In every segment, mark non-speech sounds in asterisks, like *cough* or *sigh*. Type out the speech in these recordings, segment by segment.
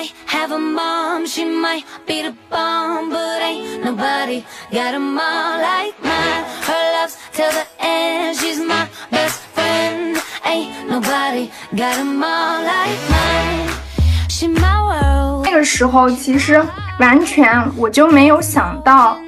might have a mom, she might be the bomb, but ain't nobody got a mom like mine. Her love's till the end, she's my best friend. Ain't nobody got a mom like mine. She my world. 那个时候其实完全我就没有想到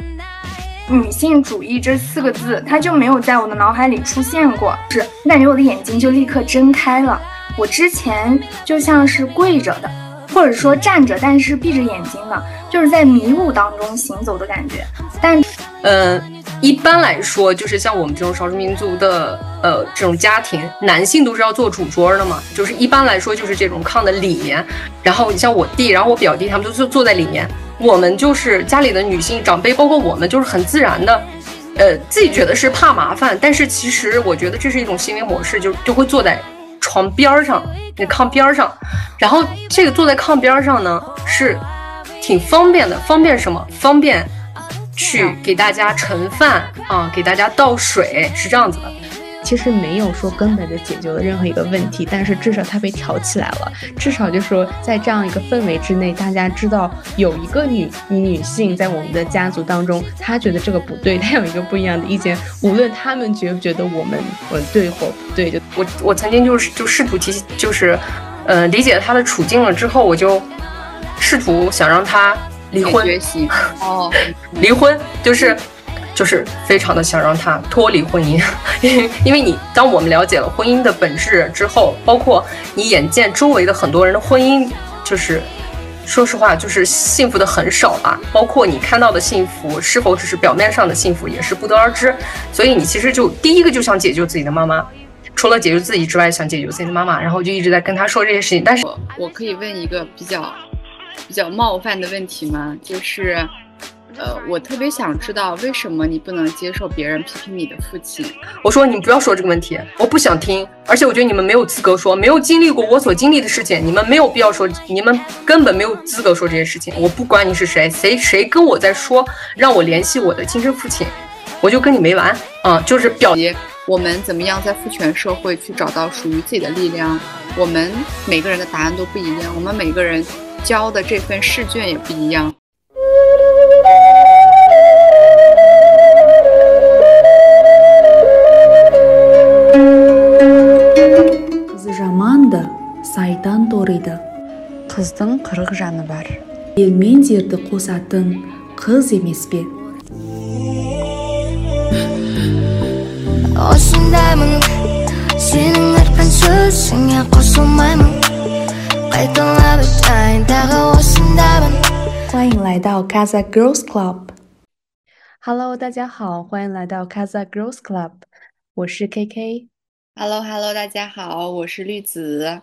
女性主义这四个字，它就没有在我的脑海里出现过。是我感觉我的眼睛就立刻睁开了。我之前就像是跪着的，或者说站着，但是闭着眼睛的，就是在迷雾当中行走的感觉。但呃，一般来说，就是像我们这种少数民族的呃这种家庭，男性都是要做主桌的嘛。就是一般来说，就是这种炕的里面。然后你像我弟，然后我表弟，他们都是坐在里面。我们就是家里的女性长辈，包括我们，就是很自然的，呃，自己觉得是怕麻烦，但是其实我觉得这是一种行为模式，就就会坐在床边上，那炕边上。然后这个坐在炕边上呢，是挺方便的，方便什么？方便。去给大家盛饭啊，给大家倒水，是这样子的。其实没有说根本的解决了任何一个问题，但是至少它被挑起来了。至少就说在这样一个氛围之内，大家知道有一个女女性在我们的家族当中，她觉得这个不对，她有一个不一样的意见。无论他们觉不觉得我们我对或不对，就我我曾经就是就试图提就是，呃，理解她的处境了之后，我就试图想让她。离婚学习哦，*laughs* 离婚就是就是非常的想让他脱离婚姻，因 *laughs* 为因为你当我们了解了婚姻的本质之后，包括你眼见周围的很多人的婚姻，就是说实话就是幸福的很少吧，包括你看到的幸福是否只是表面上的幸福，也是不得而知。所以你其实就第一个就想解救自己的妈妈，除了解救自己之外，想解救自己的妈妈，然后就一直在跟他说这些事情。但是我我可以问一个比较。比较冒犯的问题吗？就是，呃，我特别想知道为什么你不能接受别人批评你的父亲？我说你不要说这个问题，我不想听，而且我觉得你们没有资格说，没有经历过我所经历的事情，你们没有必要说，你们根本没有资格说这些事情。我不管你是谁，谁谁跟我在说让我联系我的亲生父亲，我就跟你没完啊！就是表爷，我们怎么样在父权社会去找到属于自己的力量？我们每个人的答案都不一样，我们每个人。交的这份试卷也不一样。сайтан ториды. Қыздың қырық жаны бар. Ел мен жерді қосатын қыз емес пе? осындаймын сенің айтқан сөзіңе қосылмаймын 欢迎来到 Casa Girls Club。Hello，大家好，欢迎来到 Casa Girls Club。我是 KK。Hello，Hello，大家好，我是绿子。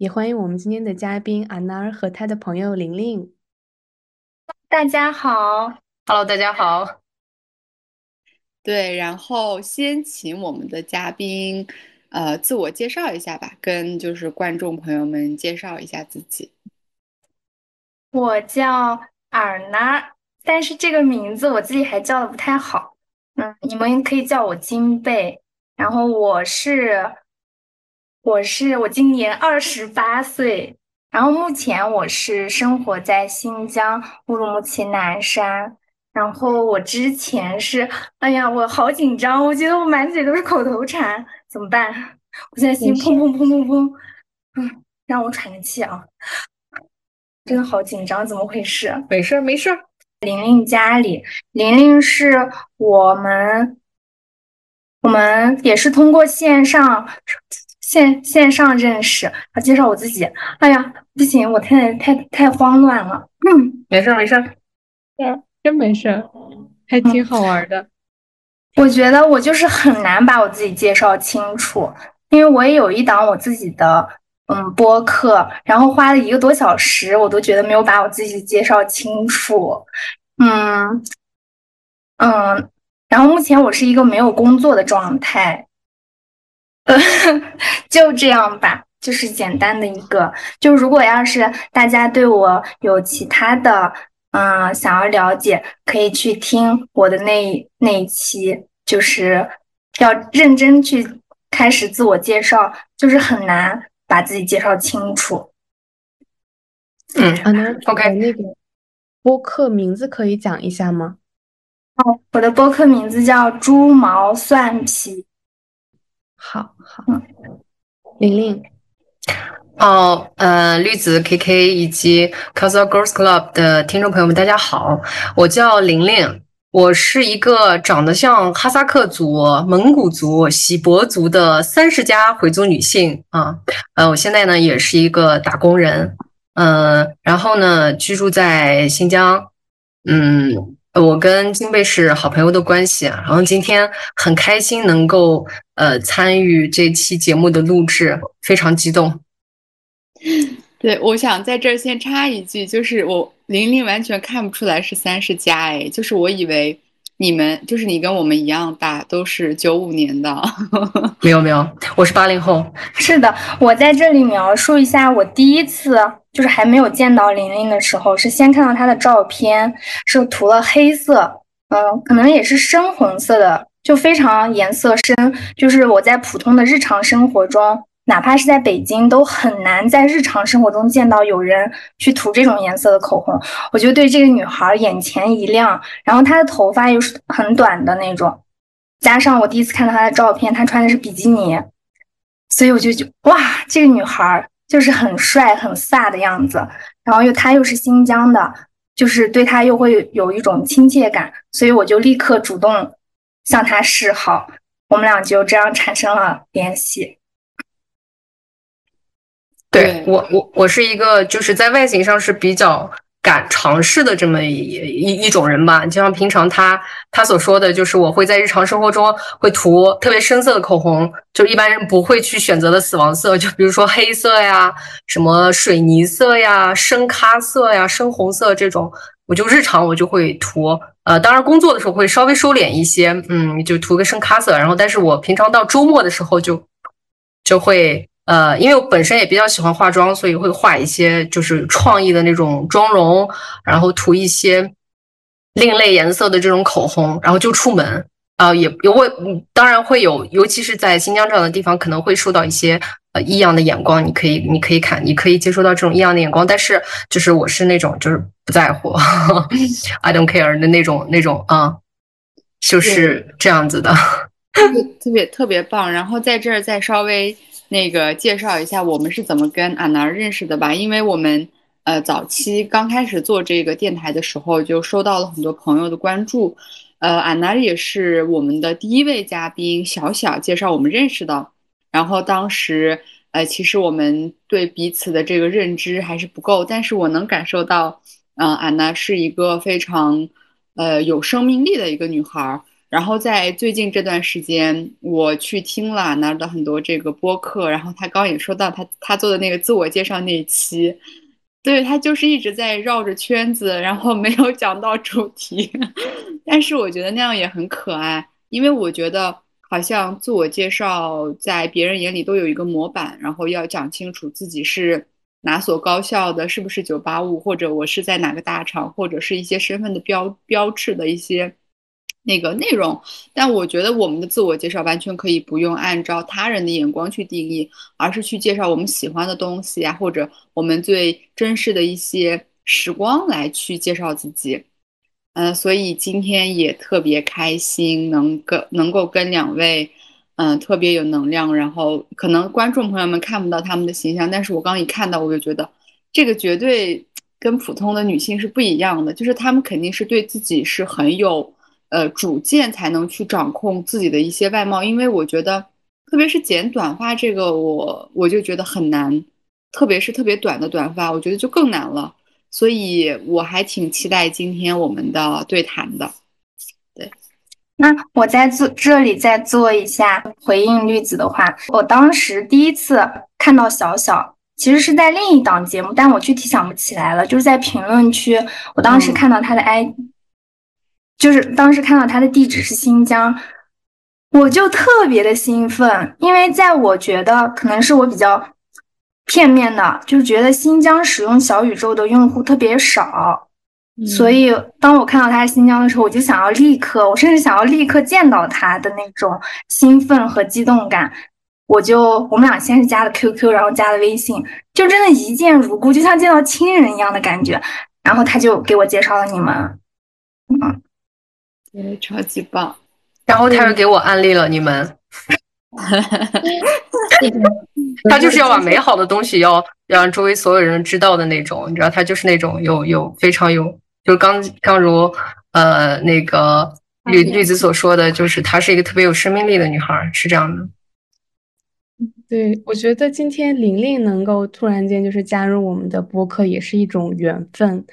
也欢迎我们今天的嘉宾阿娜儿和他的朋友玲玲。大家好，Hello，大家好。对，然后先请我们的嘉宾。呃，自我介绍一下吧，跟就是观众朋友们介绍一下自己。我叫尔娜，但是这个名字我自己还叫的不太好。嗯，你们可以叫我金贝。然后我是，我是我今年二十八岁。然后目前我是生活在新疆乌鲁木齐南山。然后我之前是，哎呀，我好紧张，我觉得我满嘴都是口头禅。怎么办？我现在心砰砰砰砰砰，嗯，让我喘个气啊！真的好紧张，怎么回事？没事儿，没事儿。玲玲家里，玲玲是我们，我们也是通过线上线线上认识。他介绍我自己，哎呀，不行，我太太太慌乱了。嗯，没事儿，没事儿，对，真没事儿，还挺好玩的。我觉得我就是很难把我自己介绍清楚，因为我也有一档我自己的嗯播客，然后花了一个多小时，我都觉得没有把我自己介绍清楚。嗯嗯，然后目前我是一个没有工作的状态，*laughs* 就这样吧，就是简单的一个。就如果要是大家对我有其他的。嗯，想要了解可以去听我的那那一期，就是要认真去开始自我介绍，就是很难把自己介绍清楚。嗯啊，那 OK 那个播客名字可以讲一下吗？哦，我的播客名字叫猪毛蒜皮。好好，玲玲，哦，呃，绿子 KK 以及 c o s o Girls Club 的听众朋友们，大家好，我叫玲玲，我是一个长得像哈萨克族、蒙古族、锡伯族的三十加回族女性啊，呃，我现在呢也是一个打工人，呃，然后呢居住在新疆，嗯。我跟金贝是好朋友的关系，然后今天很开心能够呃参与这期节目的录制，非常激动。*laughs* 对，我想在这儿先插一句，就是我玲玲完全看不出来是三十加，哎，就是我以为你们就是你跟我们一样大，都是九五年的。*laughs* 没有没有，我是八零后。是的，我在这里描述一下，我第一次就是还没有见到玲玲的时候，是先看到她的照片，是涂了黑色，嗯，可能也是深红色的，就非常颜色深。就是我在普通的日常生活中，哪怕是在北京，都很难在日常生活中见到有人去涂这种颜色的口红。我就对这个女孩眼前一亮，然后她的头发又是很短的那种，加上我第一次看到她的照片，她穿的是比基尼。所以我就觉哇，这个女孩就是很帅、很飒的样子，然后又她又是新疆的，就是对她又会有一种亲切感，所以我就立刻主动向她示好，我们俩就这样产生了联系。对我，我我是一个就是在外形上是比较敢尝试的这么一一一种人吧。就像平常他他所说的就是我会在日常生活中会涂特别深色的口红，就一般人不会去选择的死亡色，就比如说黑色呀、什么水泥色呀、深咖色呀、深红色这种，我就日常我就会涂。呃，当然工作的时候会稍微收敛一些，嗯，就涂个深咖色。然后，但是我平常到周末的时候就就会。呃，因为我本身也比较喜欢化妆，所以会画一些就是创意的那种妆容，然后涂一些另类颜色的这种口红，然后就出门啊，也也会，当然会有，尤其是在新疆这样的地方，可能会受到一些呃异样的眼光。你可以，你可以看，你可以接受到这种异样的眼光，但是就是我是那种就是不在乎，I don't care 的那种那种啊，就是这样子的，*laughs* 特别特别特别棒。然后在这儿再稍微。那个介绍一下我们是怎么跟安娜认识的吧，因为我们呃早期刚开始做这个电台的时候，就收到了很多朋友的关注，呃，安娜也是我们的第一位嘉宾，小小介绍我们认识的。然后当时呃，其实我们对彼此的这个认知还是不够，但是我能感受到，嗯，安娜是一个非常呃有生命力的一个女孩。然后在最近这段时间，我去听了那的很多这个播客，然后他刚也说到他他做的那个自我介绍那一期，对他就是一直在绕着圈子，然后没有讲到主题。*laughs* 但是我觉得那样也很可爱，因为我觉得好像自我介绍在别人眼里都有一个模板，然后要讲清楚自己是哪所高校的，是不是九八五，或者我是在哪个大厂，或者是一些身份的标标志的一些。那个内容，但我觉得我们的自我介绍完全可以不用按照他人的眼光去定义，而是去介绍我们喜欢的东西啊，或者我们最珍视的一些时光来去介绍自己。嗯，所以今天也特别开心，能跟能够跟两位，嗯，特别有能量，然后可能观众朋友们看不到他们的形象，但是我刚一看到，我就觉得这个绝对跟普通的女性是不一样的，就是她们肯定是对自己是很有。呃，主见才能去掌控自己的一些外貌，因为我觉得，特别是剪短发这个，我我就觉得很难，特别是特别短的短发，我觉得就更难了。所以我还挺期待今天我们的对谈的。对，那我在做这里再做一下回应绿子的话，我当时第一次看到小小，其实是在另一档节目，但我具体想不起来了，就是在评论区，我当时看到他的 i。就是当时看到他的地址是新疆，我就特别的兴奋，因为在我觉得可能是我比较片面的，就是觉得新疆使用小宇宙的用户特别少，所以当我看到他是新疆的时候，我就想要立刻，我甚至想要立刻见到他的那种兴奋和激动感，我就我们俩先是加了 QQ，然后加了微信，就真的一见如故，就像见到亲人一样的感觉。然后他就给我介绍了你们，嗯，对，超级棒。然后他又给我安利了你们，*laughs* 他就是要把美好的东西要要让周围所有人知道的那种，你知道，他就是那种有有非常有，就是刚刚如呃那个绿绿子所说的，就是她是一个特别有生命力的女孩，是这样的。对，我觉得今天玲玲能够突然间就是加入我们的播客，也是一种缘分。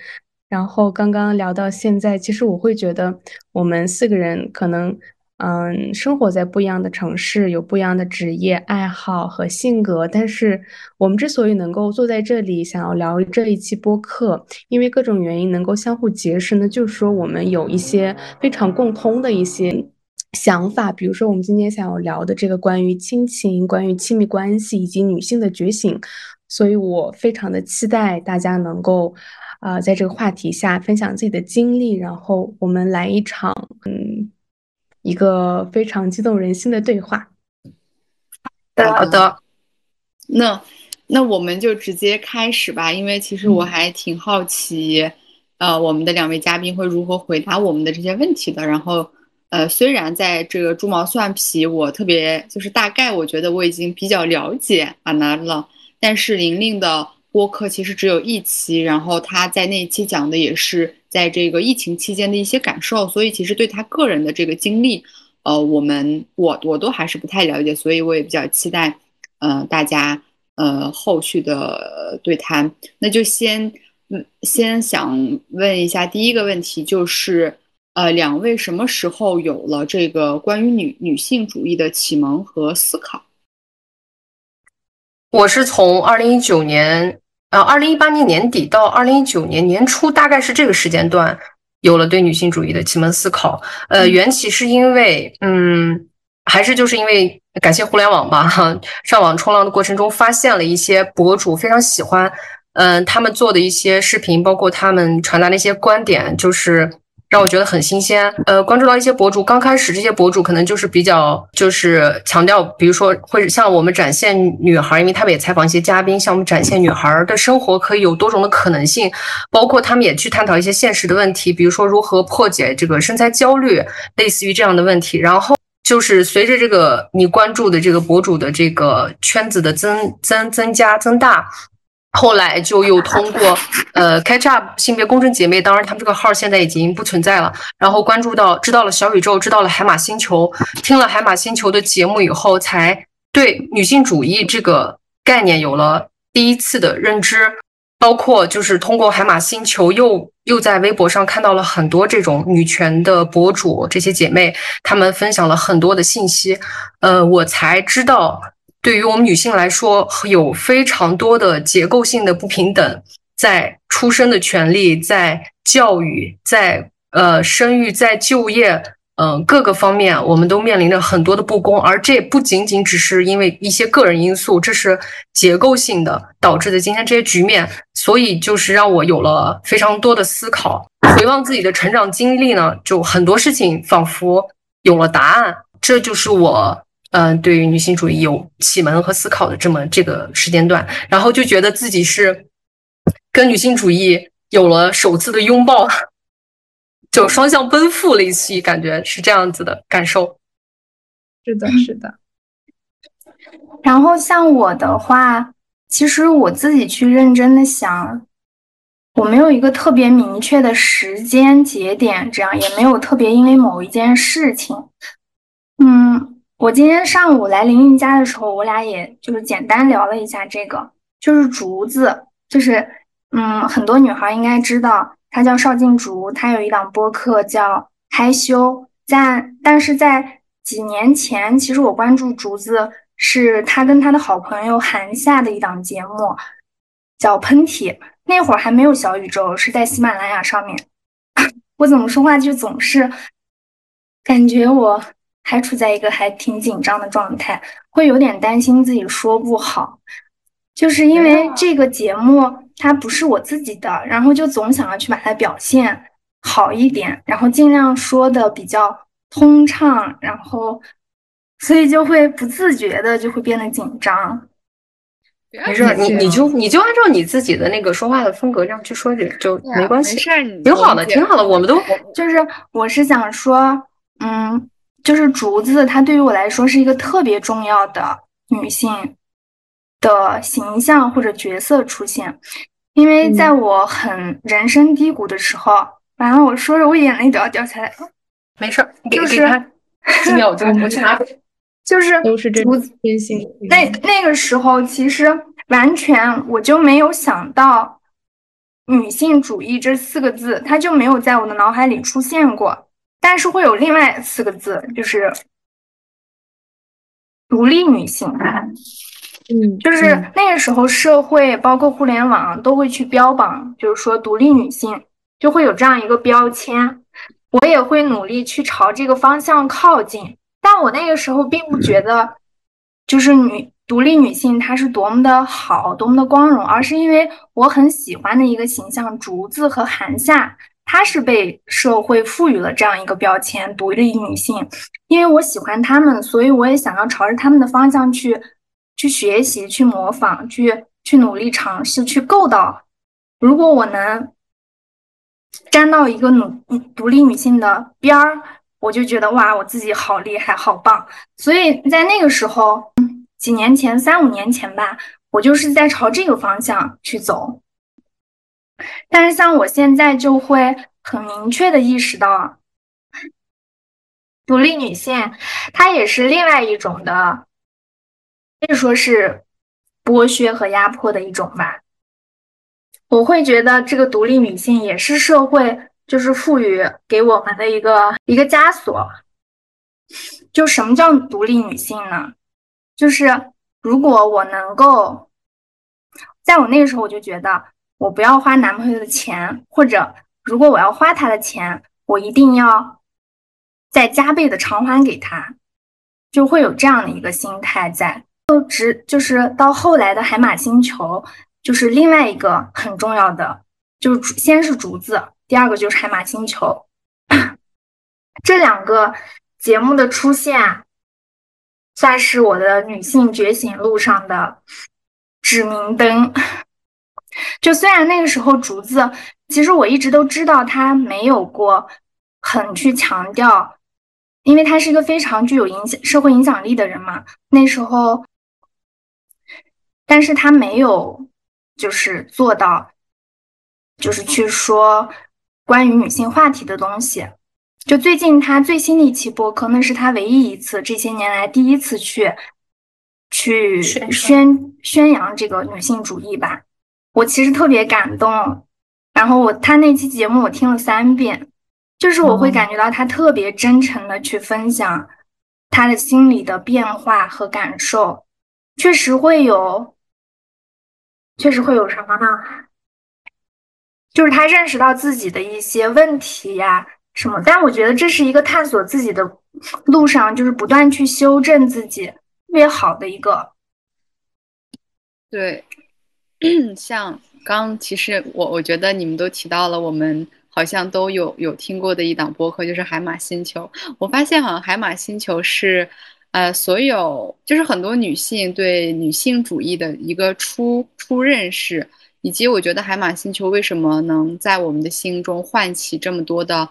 然后刚刚聊到现在，其实我会觉得我们四个人可能，嗯，生活在不一样的城市，有不一样的职业、爱好和性格。但是我们之所以能够坐在这里，想要聊这一期播客，因为各种原因能够相互结识呢，就是说我们有一些非常共通的一些。想法，比如说我们今天想要聊的这个关于亲情、关于亲密关系以及女性的觉醒，所以我非常的期待大家能够啊，在这个话题下分享自己的经历，然后我们来一场嗯一个非常激动人心的对话。好的，那那我们就直接开始吧，因为其实我还挺好奇，呃，我们的两位嘉宾会如何回答我们的这些问题的，然后。呃，虽然在这个猪毛蒜皮，我特别就是大概，我觉得我已经比较了解阿南了。但是玲玲的播客其实只有一期，然后他在那一期讲的也是在这个疫情期间的一些感受，所以其实对他个人的这个经历，呃，我们我我都还是不太了解，所以我也比较期待，呃，大家呃后续的对谈。那就先，先想问一下第一个问题就是。呃，两位什么时候有了这个关于女女性主义的启蒙和思考？我是从二零一九年，呃，二零一八年年底到二零一九年年初，大概是这个时间段，有了对女性主义的启蒙思考。呃，缘起是因为，嗯，还是就是因为感谢互联网吧，哈，上网冲浪的过程中发现了一些博主非常喜欢，嗯，他们做的一些视频，包括他们传达的一些观点，就是。让我觉得很新鲜，呃，关注到一些博主，刚开始这些博主可能就是比较就是强调，比如说会向我们展现女孩，因为他们也采访一些嘉宾，向我们展现女孩的生活可以有多种的可能性，包括他们也去探讨一些现实的问题，比如说如何破解这个身材焦虑，类似于这样的问题。然后就是随着这个你关注的这个博主的这个圈子的增增增加增大。后来就又通过呃 Catch Up 性别公正姐妹，当然他们这个号现在已经不存在了。然后关注到知道了小宇宙，知道了海马星球，听了海马星球的节目以后，才对女性主义这个概念有了第一次的认知。包括就是通过海马星球，又又在微博上看到了很多这种女权的博主，这些姐妹她们分享了很多的信息，呃，我才知道。对于我们女性来说，有非常多的结构性的不平等，在出生的权利，在教育，在呃生育，在就业，嗯各个方面，我们都面临着很多的不公。而这不仅仅只是因为一些个人因素，这是结构性的导致的今天这些局面。所以就是让我有了非常多的思考。回望自己的成长经历呢，就很多事情仿佛有了答案。这就是我。嗯，对于女性主义有启蒙和思考的这么这个时间段，然后就觉得自己是跟女性主义有了首次的拥抱，*laughs* 就双向奔赴了一起，感觉是这样子的感受。是的，是的。然后像我的话，其实我自己去认真的想，我没有一个特别明确的时间节点，这样也没有特别因为某一件事情，嗯。我今天上午来玲玲家的时候，我俩也就是简单聊了一下这个，就是竹子，就是嗯，很多女孩应该知道，她叫邵静竹，她有一档播客叫害羞，在但是在几年前，其实我关注竹子是她跟她的好朋友韩夏的一档节目，叫喷嚏，那会儿还没有小宇宙，是在喜马拉雅上面。*laughs* 我怎么说话就总是感觉我。还处在一个还挺紧张的状态，会有点担心自己说不好，就是因为这个节目它不是我自己的，然后就总想要去把它表现好一点，然后尽量说的比较通畅，然后所以就会不自觉的就会变得紧张。没事，你你就你就按照你自己的那个说话的风格这样去说就就没关系，没事，挺好的，挺好的。我们都就是我是想说，嗯，就是竹子，它对于我来说是一个特别重要的女性的形象或者角色出现，因为在我很人生低谷的时候，完了我说着我眼泪都要掉下来了。没事，就是 *laughs* 几秒钟，我去拿。*laughs* 就是都是这真心。那那个时候，其实完全我就没有想到女性主义这四个字，它就没有在我的脑海里出现过。但是会有另外四个字，就是独立女性。嗯，就是那个时候，社会包括互联网都会去标榜，就是说独立女性就会有这样一个标签。我也会努力去朝这个方向靠近。但我那个时候并不觉得，就是女独立女性她是多么的好，多么的光荣，而是因为我很喜欢的一个形象竹子和韩夏，她是被社会赋予了这样一个标签——独立女性。因为我喜欢她们，所以我也想要朝着她们的方向去去学习、去模仿、去去努力尝试、去够到。如果我能沾到一个努独立女性的边儿。我就觉得哇，我自己好厉害，好棒！所以在那个时候，几年前，三五年前吧，我就是在朝这个方向去走。但是像我现在就会很明确的意识到，独立女性她也是另外一种的，可以说是剥削和压迫的一种吧。我会觉得这个独立女性也是社会。就是赋予给我们的一个一个枷锁。就什么叫独立女性呢？就是如果我能够，在我那个时候，我就觉得我不要花男朋友的钱，或者如果我要花他的钱，我一定要再加倍的偿还给他，就会有这样的一个心态在。就直就是到后来的海马星球，就是另外一个很重要的，就是先是竹子。第二个就是海马星球，*coughs* 这两个节目的出现，算是我的女性觉醒路上的指明灯。就虽然那个时候竹子，其实我一直都知道他没有过很去强调，因为他是一个非常具有影响社会影响力的人嘛。那时候，但是他没有就是做到，就是去说。关于女性话题的东西，就最近他最新的一期播客，那是他唯一一次这些年来第一次去去宣宣扬这个女性主义吧。我其实特别感动，然后我他那期节目我听了三遍，就是我会感觉到他特别真诚的去分享他的心理的变化和感受，确实会有，确实会有什么呢？就是他认识到自己的一些问题呀，什么？但我觉得这是一个探索自己的路上，就是不断去修正自己，特别好的一个。对，*clears throat* 像刚其实我我觉得你们都提到了，我们好像都有有听过的一档播客，就是海马星球。我发现好像海马星球是，呃，所有就是很多女性对女性主义的一个初初认识。以及我觉得海马星球为什么能在我们的心中唤起这么多的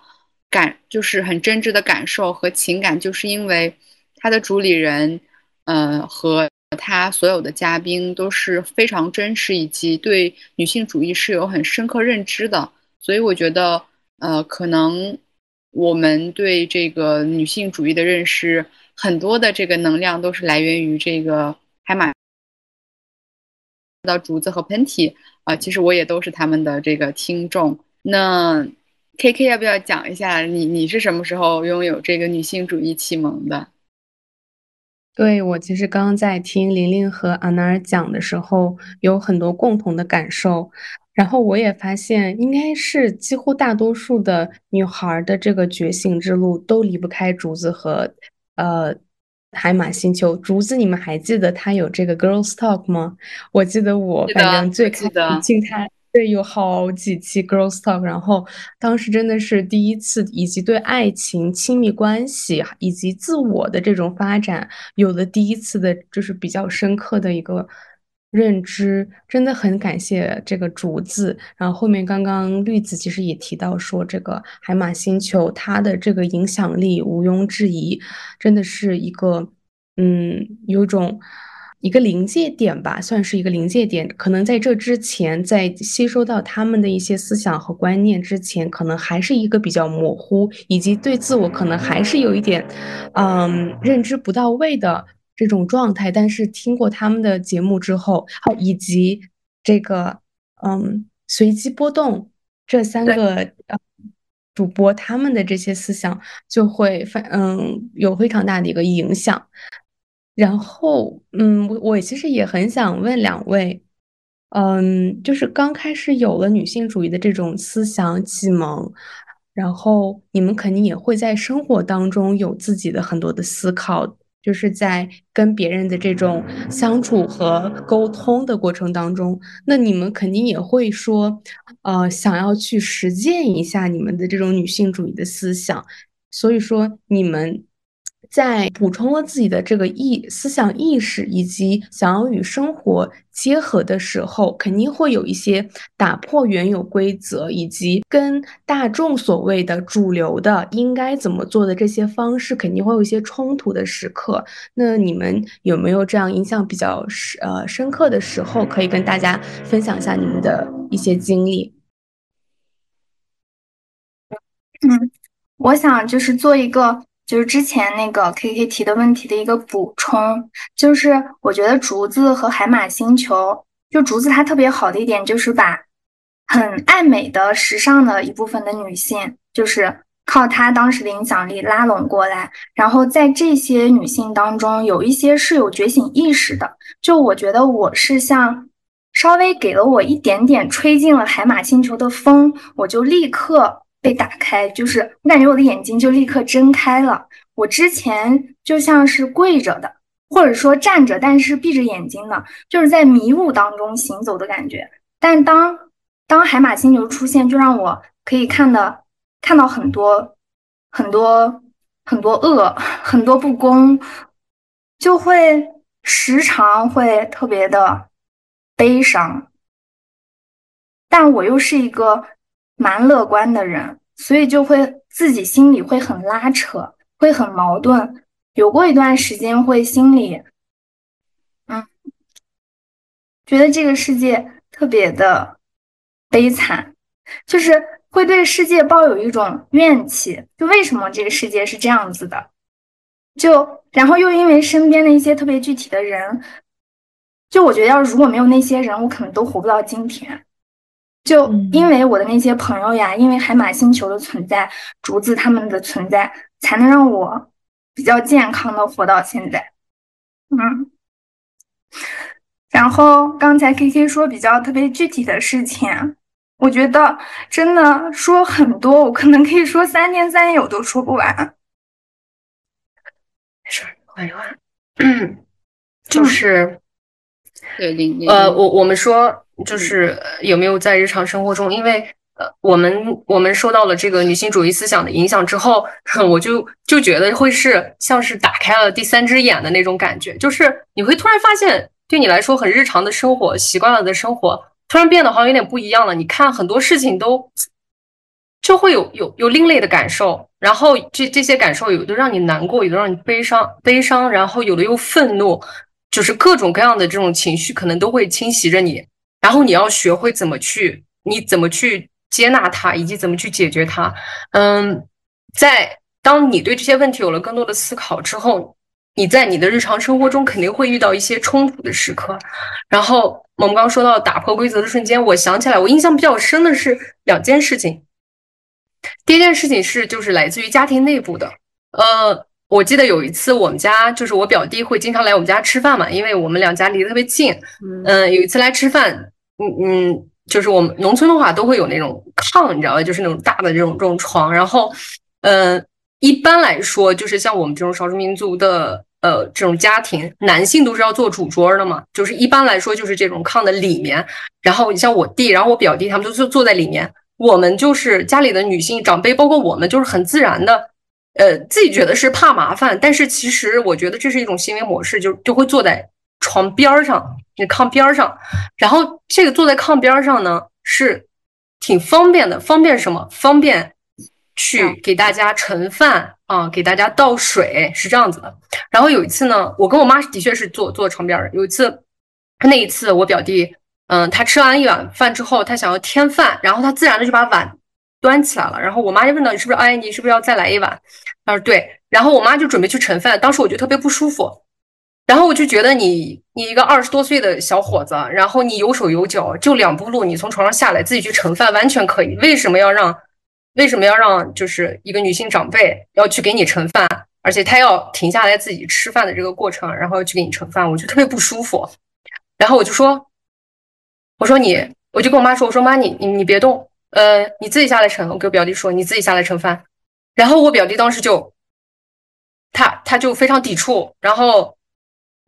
感，就是很真挚的感受和情感，就是因为他的主理人，呃，和他所有的嘉宾都是非常真实，以及对女性主义是有很深刻认知的。所以我觉得，呃，可能我们对这个女性主义的认识，很多的这个能量都是来源于这个海马的竹子和喷嚏。啊，其实我也都是他们的这个听众。那 K K 要不要讲一下你你是什么时候拥有这个女性主义启蒙的？对我其实刚刚在听玲玲和阿娜尔讲的时候，有很多共同的感受。然后我也发现，应该是几乎大多数的女孩的这个觉醒之路都离不开竹子和呃。海马星球，竹子，你们还记得他有这个 Girls Talk 吗？我记得我反正最开始进他，对，有好几期 Girls Talk，然后当时真的是第一次，以及对爱情、亲密关系以及自我的这种发展，有了第一次的，就是比较深刻的一个认知，真的很感谢这个竹子。然后后面刚刚绿子其实也提到说，这个海马星球它的这个影响力毋庸置疑，真的是一个，嗯，有种。一个临界点吧，算是一个临界点。可能在这之前，在吸收到他们的一些思想和观念之前，可能还是一个比较模糊，以及对自我可能还是有一点，嗯，认知不到位的这种状态。但是听过他们的节目之后，以及这个，嗯，随机波动这三个呃主播他们的这些思想，就会反嗯有非常大的一个影响。然后，嗯，我我其实也很想问两位，嗯，就是刚开始有了女性主义的这种思想启蒙，然后你们肯定也会在生活当中有自己的很多的思考，就是在跟别人的这种相处和沟通的过程当中，那你们肯定也会说，呃，想要去实践一下你们的这种女性主义的思想，所以说你们。在补充了自己的这个意思想意识，以及想要与生活结合的时候，肯定会有一些打破原有规则，以及跟大众所谓的主流的应该怎么做的这些方式，肯定会有一些冲突的时刻。那你们有没有这样印象比较深呃深刻的时候，可以跟大家分享一下你们的一些经历？嗯，我想就是做一个。就是之前那个 K K 提的问题的一个补充，就是我觉得竹子和海马星球，就竹子它特别好的一点就是把很爱美的、时尚的一部分的女性，就是靠她当时的影响力拉拢过来，然后在这些女性当中，有一些是有觉醒意识的。就我觉得我是像稍微给了我一点点吹进了海马星球的风，我就立刻。被打开，就是我感觉我的眼睛就立刻睁开了。我之前就像是跪着的，或者说站着，但是闭着眼睛的，就是在迷雾当中行走的感觉。但当当海马星球出现，就让我可以看的看到很多很多很多恶，很多不公，就会时常会特别的悲伤。但我又是一个。蛮乐观的人，所以就会自己心里会很拉扯，会很矛盾。有过一段时间会心里，嗯，觉得这个世界特别的悲惨，就是会对世界抱有一种怨气。就为什么这个世界是这样子的？就然后又因为身边的一些特别具体的人，就我觉得要如果没有那些人，我可能都活不到今天。就因为我的那些朋友呀，因为海马星球的存在，竹子他们的存在，才能让我比较健康的活到现在。嗯，然后刚才 K K 说比较特别具体的事情，我觉得真的说很多，我可能可以说三天三夜我都说不完。没事，换一换。*clears throat* 嗯，就是，对，呃，我我们说。就是有没有在日常生活中，因为呃，我们我们受到了这个女性主义思想的影响之后，*laughs* 我就就觉得会是像是打开了第三只眼的那种感觉，就是你会突然发现，对你来说很日常的生活、习惯了的生活，突然变得好像有点不一样了。你看很多事情都就会有有有另类的感受，然后这这些感受有的让你难过，有的让你悲伤悲伤，然后有的又愤怒，就是各种各样的这种情绪可能都会侵袭着你。然后你要学会怎么去，你怎么去接纳它，以及怎么去解决它。嗯，在当你对这些问题有了更多的思考之后，你在你的日常生活中肯定会遇到一些冲突的时刻。然后我们刚说到打破规则的瞬间，我想起来，我印象比较深的是两件事情。第一件事情是，就是来自于家庭内部的。呃，我记得有一次我们家，就是我表弟会经常来我们家吃饭嘛，因为我们两家离得特别近。嗯，有一次来吃饭。嗯嗯，就是我们农村的话都会有那种炕，你知道吧？就是那种大的这种这种床。然后，嗯，一般来说，就是像我们这种少数民族的呃这种家庭，男性都是要做主桌的嘛。就是一般来说，就是这种炕的里面。然后你像我弟，然后我表弟他们都是坐在里面。我们就是家里的女性长辈，包括我们，就是很自然的，呃，自己觉得是怕麻烦，但是其实我觉得这是一种行为模式，就就会坐在床边儿上，那炕边儿上，然后这个坐在炕边儿上呢是挺方便的，方便什么？方便去给大家盛饭啊，给大家倒水，是这样子的。然后有一次呢，我跟我妈的确是坐坐床边儿，有一次那一次我表弟，嗯，他吃完一碗饭之后，他想要添饭，然后他自然的就把碗端起来了，然后我妈就问到你是不是，哎，你是不是要再来一碗？他说对，然后我妈就准备去盛饭，当时我就特别不舒服。然后我就觉得你，你一个二十多岁的小伙子，然后你有手有脚，就两步路，你从床上下来自己去盛饭，完全可以。为什么要让，为什么要让，就是一个女性长辈要去给你盛饭，而且她要停下来自己吃饭的这个过程，然后要去给你盛饭，我就特别不舒服。然后我就说，我说你，我就跟我妈说，我说妈，你你你别动，呃，你自己下来盛。我跟我表弟说，你自己下来盛饭。然后我表弟当时就，他他就非常抵触，然后。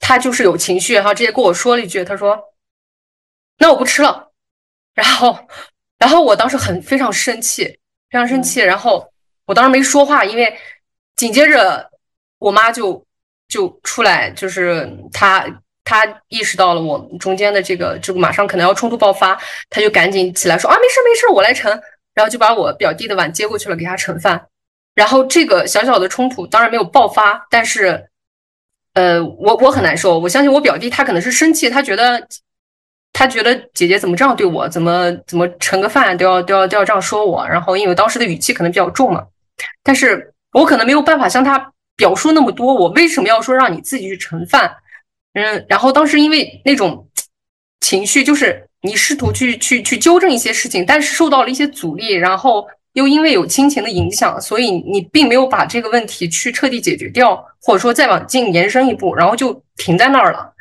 他就是有情绪，然后直接跟我说了一句：“他说，那我不吃了。”然后，然后我当时很非常生气，非常生气。然后我当时没说话，因为紧接着我妈就就出来，就是她他意识到了我们中间的这个，就马上可能要冲突爆发，他就赶紧起来说：“啊，没事没事，我来盛。”然后就把我表弟的碗接过去了，给他盛饭。然后这个小小的冲突当然没有爆发，但是。呃，我我很难受。我相信我表弟他可能是生气，他觉得他觉得姐姐怎么这样对我，怎么怎么盛个饭都要都要都要这样说我。然后因为当时的语气可能比较重嘛，但是我可能没有办法向他表述那么多。我为什么要说让你自己去盛饭？嗯，然后当时因为那种情绪，就是你试图去去去纠正一些事情，但是受到了一些阻力，然后。又因为有亲情的影响，所以你并没有把这个问题去彻底解决掉，或者说再往进延伸一步，然后就停在那儿了。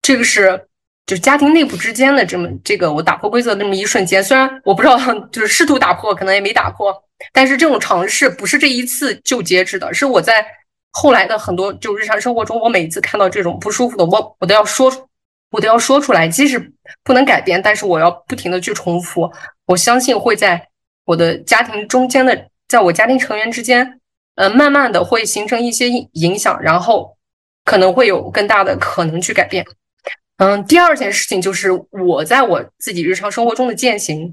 这个是就是家庭内部之间的这么这个我打破规则那么一瞬间，虽然我不知道就是试图打破，可能也没打破，但是这种尝试不是这一次就截止的，是我在后来的很多就日常生活中，我每次看到这种不舒服的，我我都要说，我都要说出来，即使不能改变，但是我要不停的去重复，我相信会在。我的家庭中间的，在我家庭成员之间，呃，慢慢的会形成一些影响，然后可能会有更大的可能去改变。嗯，第二件事情就是我在我自己日常生活中的践行，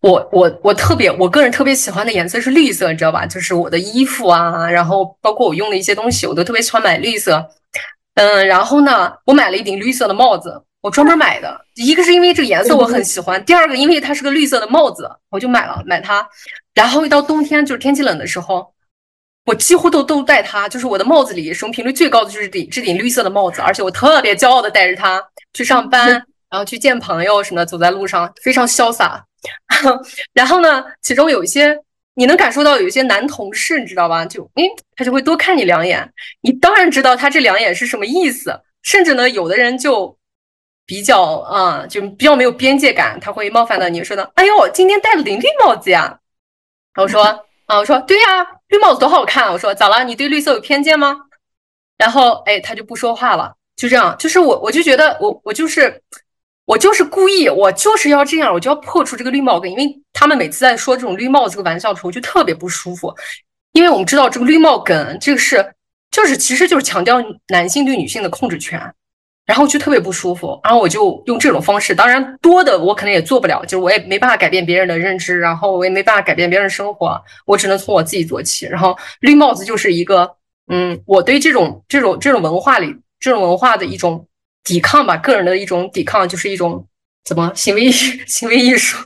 我我我特别，我个人特别喜欢的颜色是绿色，你知道吧？就是我的衣服啊，然后包括我用的一些东西，我都特别喜欢买绿色。嗯，然后呢，我买了一顶绿色的帽子。我专门买的，一个是因为这个颜色我很喜欢，第二个因为它是个绿色的帽子，我就买了买它。然后一到冬天，就是天气冷的时候，我几乎都都戴它。就是我的帽子里使用频率最高的就是顶这顶绿色的帽子，而且我特别骄傲的戴着它去上班，然后去见朋友什么的，走在路上非常潇洒。*laughs* 然后呢，其中有一些你能感受到有一些男同事，你知道吧？就诶，他就会多看你两眼。你当然知道他这两眼是什么意思，甚至呢，有的人就。比较啊，就比较没有边界感，他会冒犯到你，说的，哎呦，今天戴了顶绿帽子呀。我说啊，我说对呀，绿帽子多好看。我说咋了？你对绿色有偏见吗？然后哎，他就不说话了。就这样，就是我，我就觉得我，我就是，我就是故意，我就是要这样，我就要破除这个绿帽梗。因为他们每次在说这种绿帽子这个玩笑的时候，我就特别不舒服。因为我们知道这个绿帽梗，这个是，就是其实就是强调男性对女性的控制权。然后就特别不舒服，然后我就用这种方式，当然多的我可能也做不了，就是我也没办法改变别人的认知，然后我也没办法改变别人生活，我只能从我自己做起。然后绿帽子就是一个，嗯，我对这种这种这种文化里这种文化的一种抵抗吧，个人的一种抵抗，就是一种怎么行为 *laughs* 行为艺术，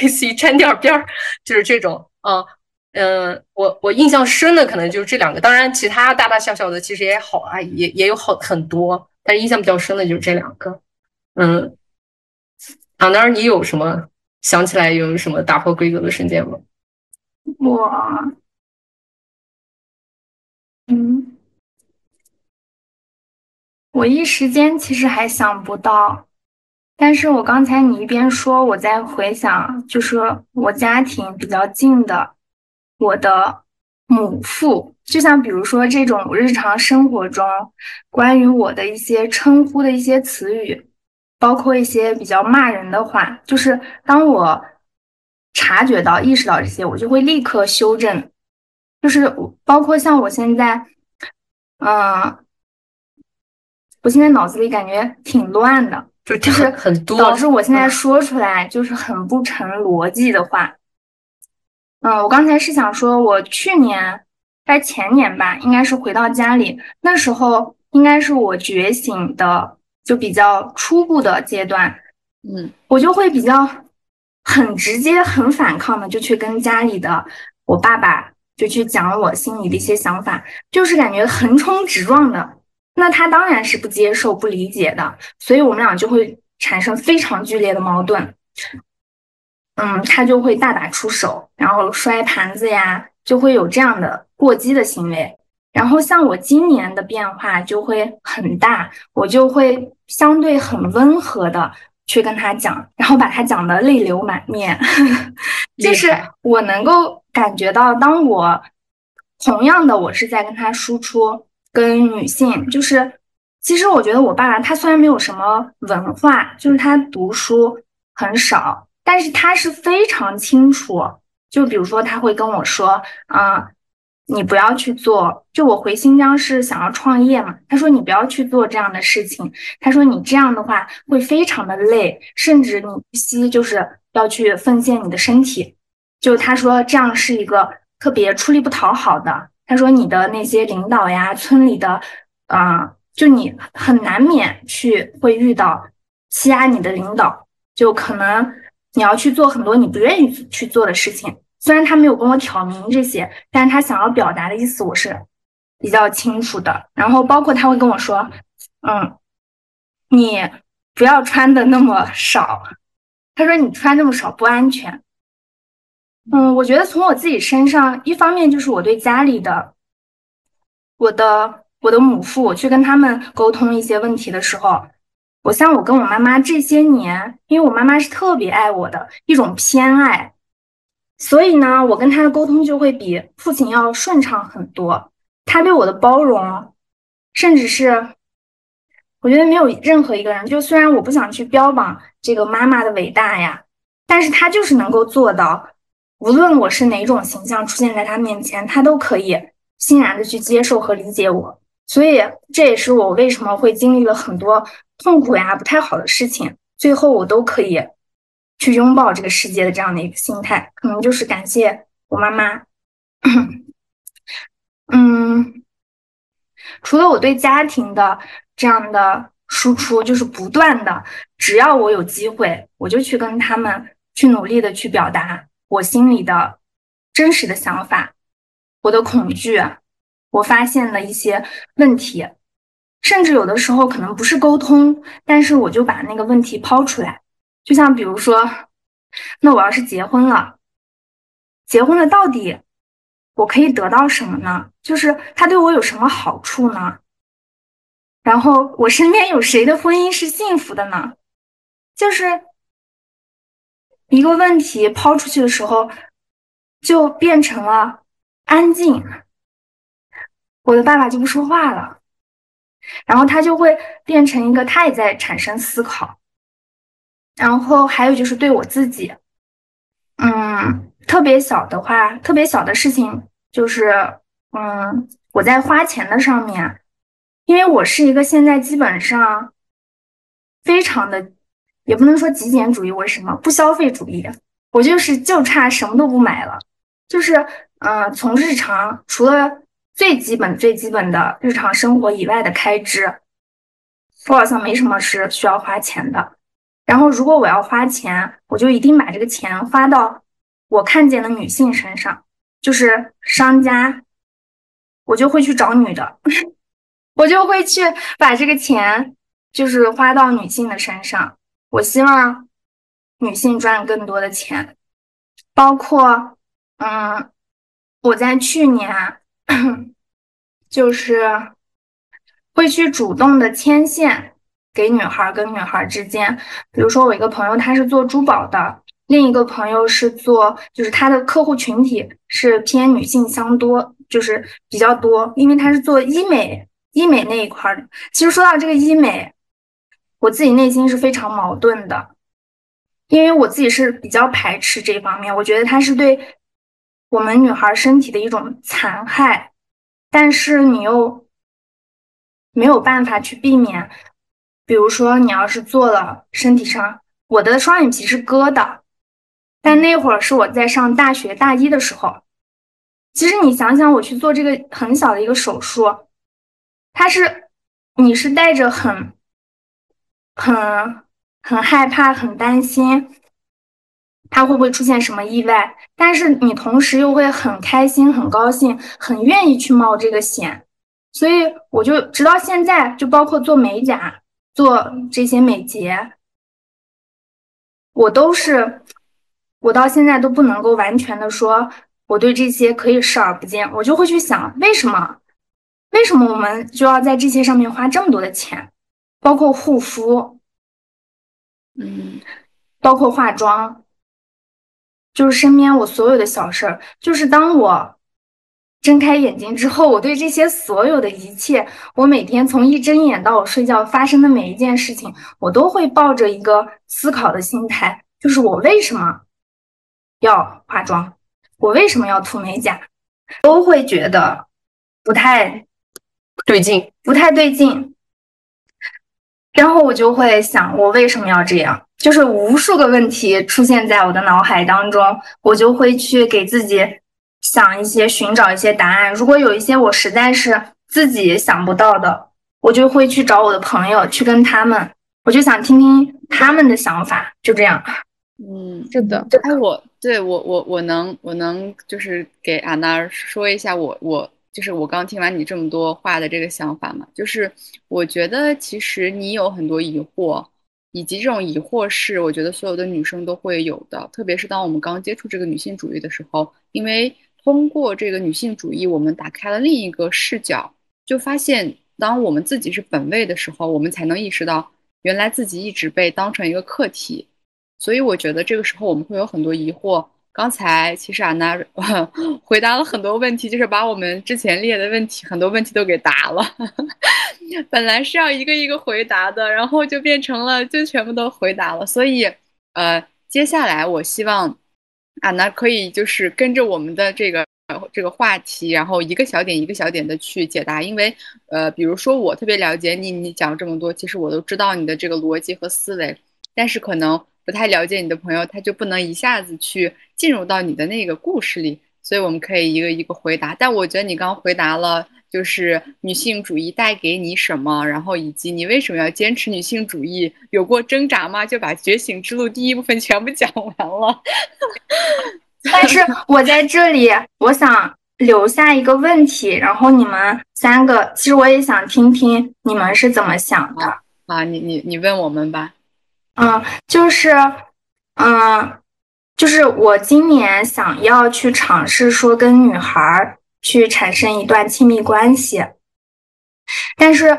类似于沾点边儿，就是这种啊，嗯，我我印象深的可能就是这两个，当然其他大大小小的其实也好啊，也也有好很多。但是印象比较深的就是这两个，嗯，啊，那你有什么想起来有什么打破规则的瞬间吗？我，嗯，我一时间其实还想不到，但是我刚才你一边说，我在回想，就是我家庭比较近的，我的母父。就像比如说这种日常生活中关于我的一些称呼的一些词语，包括一些比较骂人的话，就是当我察觉到、意识到这些，我就会立刻修正。就是包括像我现在，嗯，我现在脑子里感觉挺乱的，就就是很多导致我现在说出来就是很不成逻辑的话。嗯，我刚才是想说，我去年还前年吧，应该是回到家里，那时候应该是我觉醒的就比较初步的阶段，嗯，我就会比较很直接、很反抗的，就去跟家里的我爸爸就去讲我心里的一些想法，就是感觉横冲直撞的。那他当然是不接受、不理解的，所以我们俩就会产生非常剧烈的矛盾。嗯，他就会大打出手，然后摔盘子呀，就会有这样的过激的行为。然后像我今年的变化就会很大，我就会相对很温和的去跟他讲，然后把他讲的泪流满面。*laughs* 就是我能够感觉到，当我同样的我是在跟他输出，跟女性，就是其实我觉得我爸爸他虽然没有什么文化，就是他读书很少。但是他是非常清楚，就比如说他会跟我说，啊，你不要去做。就我回新疆是想要创业嘛，他说你不要去做这样的事情。他说你这样的话会非常的累，甚至你不惜就是要去奉献你的身体。就他说这样是一个特别出力不讨好的。他说你的那些领导呀，村里的，啊，就你很难免去会遇到欺压你的领导，就可能。你要去做很多你不愿意去做的事情，虽然他没有跟我挑明这些，但是他想要表达的意思我是比较清楚的。然后包括他会跟我说，嗯，你不要穿的那么少，他说你穿那么少不安全。嗯，我觉得从我自己身上，一方面就是我对家里的我的我的母父，我去跟他们沟通一些问题的时候。我像我跟我妈妈这些年，因为我妈妈是特别爱我的一种偏爱，所以呢，我跟她的沟通就会比父亲要顺畅很多。他对我的包容，甚至是我觉得没有任何一个人，就虽然我不想去标榜这个妈妈的伟大呀，但是他就是能够做到，无论我是哪种形象出现在他面前，他都可以欣然的去接受和理解我。所以这也是我为什么会经历了很多。痛苦呀，不太好的事情，最后我都可以去拥抱这个世界的这样的一个心态，可能就是感谢我妈妈。嗯，除了我对家庭的这样的输出，就是不断的，只要我有机会，我就去跟他们去努力的去表达我心里的真实的想法，我的恐惧，我发现了一些问题。甚至有的时候可能不是沟通，但是我就把那个问题抛出来，就像比如说，那我要是结婚了，结婚了到底我可以得到什么呢？就是他对我有什么好处呢？然后我身边有谁的婚姻是幸福的呢？就是一个问题抛出去的时候，就变成了安静，我的爸爸就不说话了。然后他就会变成一个，他也在产生思考。然后还有就是对我自己，嗯，特别小的话，特别小的事情就是，嗯，我在花钱的上面，因为我是一个现在基本上非常的，也不能说极简主义，为什么不消费主义？我就是就差什么都不买了，就是，嗯，从日常除了。最基本、最基本的日常生活以外的开支，我好像没什么是需要花钱的。然后，如果我要花钱，我就一定把这个钱花到我看见的女性身上，就是商家，我就会去找女的，*laughs* 我就会去把这个钱就是花到女性的身上。我希望女性赚更多的钱，包括，嗯，我在去年。*coughs* 就是会去主动的牵线给女孩跟女孩之间，比如说我一个朋友他是做珠宝的，另一个朋友是做，就是他的客户群体是偏女性相多，就是比较多，因为他是做医美医美那一块的。其实说到这个医美，我自己内心是非常矛盾的，因为我自己是比较排斥这方面，我觉得它是对。我们女孩身体的一种残害，但是你又没有办法去避免。比如说，你要是做了身体上，我的双眼皮是割的，但那会儿是我在上大学大一的时候。其实你想想，我去做这个很小的一个手术，它是你是带着很、很、很害怕、很担心，它会不会出现什么意外？但是你同时又会很开心、很高兴、很愿意去冒这个险。所以我就直到现在，就包括做美甲。做这些美睫，我都是，我到现在都不能够完全的说我对这些可以视而不见，我就会去想为什么，为什么我们就要在这些上面花这么多的钱，包括护肤，嗯，包括化妆，就是身边我所有的小事儿，就是当我。睁开眼睛之后，我对这些所有的一切，我每天从一睁眼到我睡觉发生的每一件事情，我都会抱着一个思考的心态，就是我为什么要化妆，我为什么要涂美甲，都会觉得不太对劲，不太对劲。然后我就会想，我为什么要这样？就是无数个问题出现在我的脑海当中，我就会去给自己。想一些，寻找一些答案。如果有一些我实在是自己想不到的，我就会去找我的朋友，去跟他们，我就想听听他们的想法。就这样。嗯，是的。就哎，我对我我我能我能就是给安娜说一下，我我就是我刚听完你这么多话的这个想法嘛，就是我觉得其实你有很多疑惑，以及这种疑惑是我觉得所有的女生都会有的，特别是当我们刚接触这个女性主义的时候，因为。通过这个女性主义，我们打开了另一个视角，就发现，当我们自己是本位的时候，我们才能意识到，原来自己一直被当成一个客体。所以我觉得这个时候我们会有很多疑惑。刚才其实安娜 *laughs* 回答了很多问题，就是把我们之前列的问题很多问题都给答了。*laughs* 本来是要一个一个回答的，然后就变成了就全部都回答了。所以，呃，接下来我希望。啊，那可以就是跟着我们的这个这个话题，然后一个小点一个小点的去解答。因为呃，比如说我特别了解你，你讲这么多，其实我都知道你的这个逻辑和思维，但是可能不太了解你的朋友，他就不能一下子去进入到你的那个故事里。所以我们可以一个一个回答。但我觉得你刚回答了。就是女性主义带给你什么，然后以及你为什么要坚持女性主义？有过挣扎吗？就把觉醒之路第一部分全部讲完了。*laughs* 但是我在这里，我想留下一个问题，然后你们三个，其实我也想听听你们是怎么想的。啊，你你你问我们吧。嗯，就是，嗯，就是我今年想要去尝试说跟女孩。去产生一段亲密关系，但是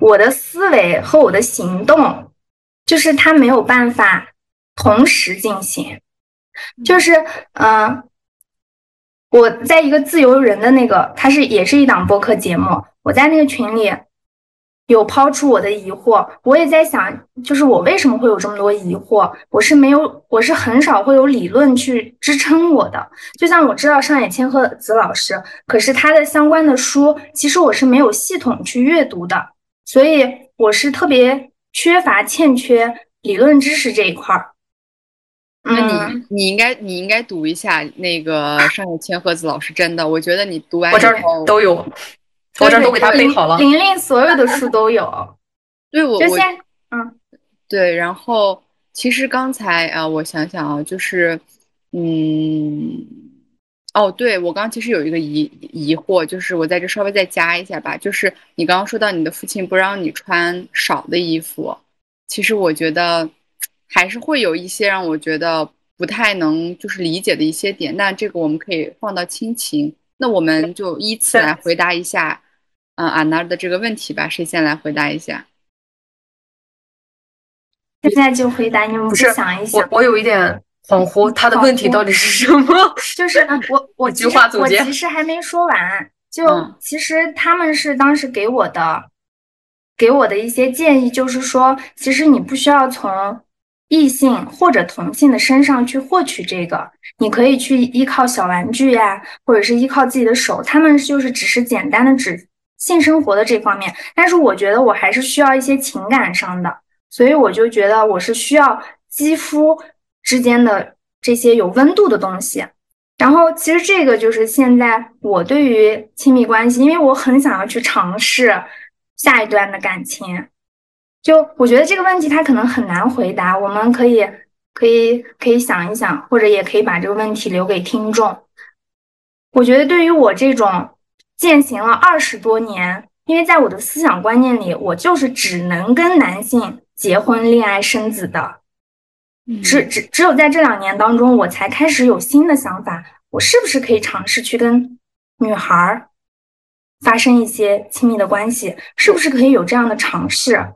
我的思维和我的行动，就是他没有办法同时进行。就是，嗯，我在一个自由人的那个，它是也是一档播客节目，我在那个群里。有抛出我的疑惑，我也在想，就是我为什么会有这么多疑惑？我是没有，我是很少会有理论去支撑我的。就像我知道上野千鹤子老师，可是他的相关的书，其实我是没有系统去阅读的，所以我是特别缺乏、欠缺理论知识这一块儿。那你你应该你应该读一下那个上野千鹤子老师，真的，我觉得你读完我这儿都有。我这都给他背好了。玲玲所有的书都有。*laughs* 对，我我嗯，对。然后其实刚才啊，我想想啊，就是嗯，哦，对我刚其实有一个疑疑惑，就是我在这稍微再加一下吧。就是你刚刚说到你的父亲不让你穿少的衣服，其实我觉得还是会有一些让我觉得不太能就是理解的一些点。那这个我们可以放到亲情，那我们就依次来回答一下。嗯，安娜的这个问题吧，谁先来回答一下？现在就回答，你们不是想一想。我我有一点恍惚，他的问题到底是什么？*laughs* 就是我 *laughs* 我句话总结，我其实还没说完。就其实他们是当时给我的，给我的一些建议，就是说，其实你不需要从异性或者同性的身上去获取这个，你可以去依靠小玩具呀，或者是依靠自己的手，他们就是只是简单的只。性生活的这方面，但是我觉得我还是需要一些情感上的，所以我就觉得我是需要肌肤之间的这些有温度的东西。然后其实这个就是现在我对于亲密关系，因为我很想要去尝试下一段的感情。就我觉得这个问题它可能很难回答，我们可以可以可以想一想，或者也可以把这个问题留给听众。我觉得对于我这种。践行了二十多年，因为在我的思想观念里，我就是只能跟男性结婚、恋爱、生子的。只只只有在这两年当中，我才开始有新的想法，我是不是可以尝试去跟女孩发生一些亲密的关系？是不是可以有这样的尝试？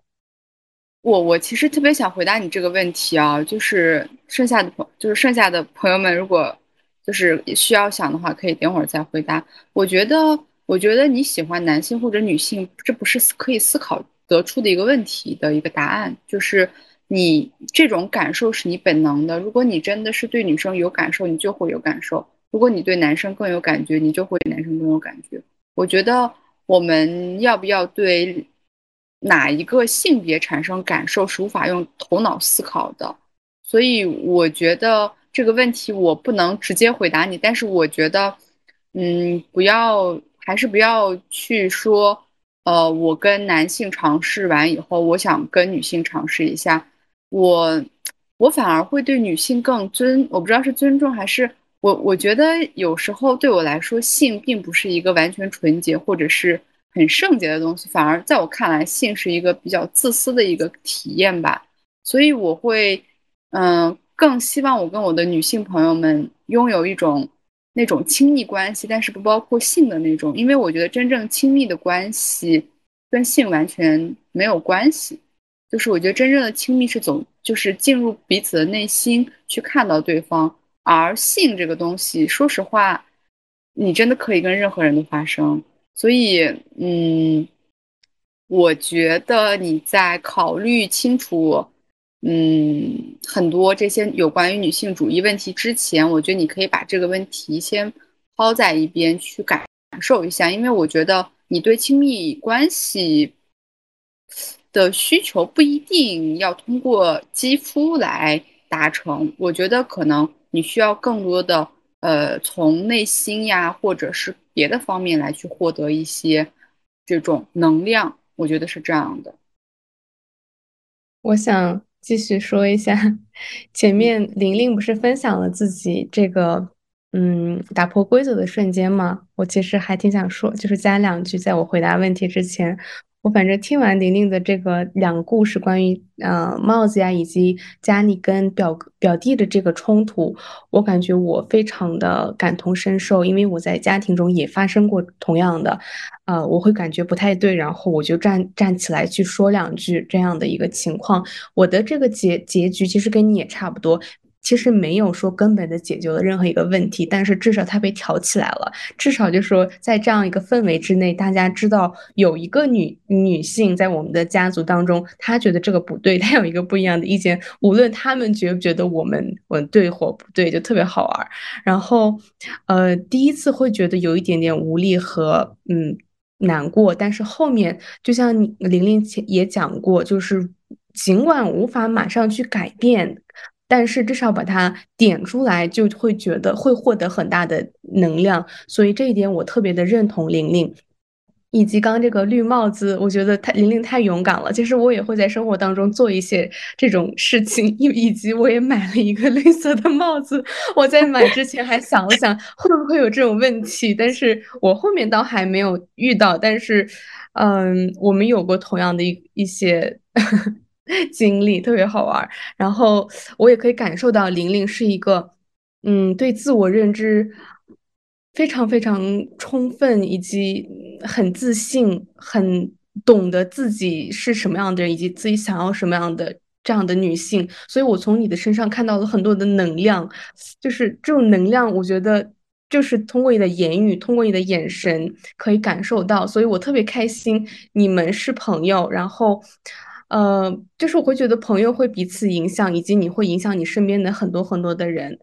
我我其实特别想回答你这个问题啊，就是剩下的朋，就是剩下的朋友们，如果就是需要想的话，可以等会儿再回答。我觉得。我觉得你喜欢男性或者女性，这不是可以思考得出的一个问题的一个答案，就是你这种感受是你本能的。如果你真的是对女生有感受，你就会有感受；如果你对男生更有感觉，你就会对男生更有感觉。我觉得我们要不要对哪一个性别产生感受是无法用头脑思考的，所以我觉得这个问题我不能直接回答你，但是我觉得，嗯，不要。还是不要去说，呃，我跟男性尝试完以后，我想跟女性尝试一下，我，我反而会对女性更尊，我不知道是尊重还是我，我觉得有时候对我来说，性并不是一个完全纯洁或者是很圣洁的东西，反而在我看来，性是一个比较自私的一个体验吧，所以我会，嗯，更希望我跟我的女性朋友们拥有一种。那种亲密关系，但是不包括性的那种，因为我觉得真正亲密的关系跟性完全没有关系。就是我觉得真正的亲密是总就是进入彼此的内心去看到对方，而性这个东西，说实话，你真的可以跟任何人都发生。所以，嗯，我觉得你在考虑清楚。嗯，很多这些有关于女性主义问题之前，我觉得你可以把这个问题先抛在一边去感受一下，因为我觉得你对亲密关系的需求不一定要通过肌肤来达成，我觉得可能你需要更多的呃从内心呀，或者是别的方面来去获得一些这种能量，我觉得是这样的。我想。继续说一下，前面玲玲不是分享了自己这个嗯打破规则的瞬间吗？我其实还挺想说，就是加两句，在我回答问题之前。我反正听完玲玲的这个两个故事，关于呃帽子呀，以及家里跟表表弟的这个冲突，我感觉我非常的感同身受，因为我在家庭中也发生过同样的，呃，我会感觉不太对，然后我就站站起来去说两句这样的一个情况。我的这个结结局其实跟你也差不多。其实没有说根本的解决了任何一个问题，但是至少它被挑起来了。至少就说在这样一个氛围之内，大家知道有一个女女性在我们的家族当中，她觉得这个不对，她有一个不一样的意见。无论他们觉不觉得我们我对或不对，就特别好玩。然后，呃，第一次会觉得有一点点无力和嗯难过，但是后面就像玲玲也讲过，就是尽管无法马上去改变。但是至少把它点出来，就会觉得会获得很大的能量，所以这一点我特别的认同玲玲，以及刚这个绿帽子，我觉得太玲玲太勇敢了。其实我也会在生活当中做一些这种事情，*laughs* 以以及我也买了一个绿色的帽子。我在买之前还想了想会不会有这种问题，但是我后面倒还没有遇到。但是，嗯，我们有过同样的一一些。*laughs* 经历特别好玩，然后我也可以感受到玲玲是一个，嗯，对自我认知非常非常充分，以及很自信，很懂得自己是什么样的人，以及自己想要什么样的这样的女性。所以我从你的身上看到了很多的能量，就是这种能量，我觉得就是通过你的言语，通过你的眼神可以感受到。所以我特别开心，你们是朋友，然后。呃，就是我会觉得朋友会彼此影响，以及你会影响你身边的很多很多的人。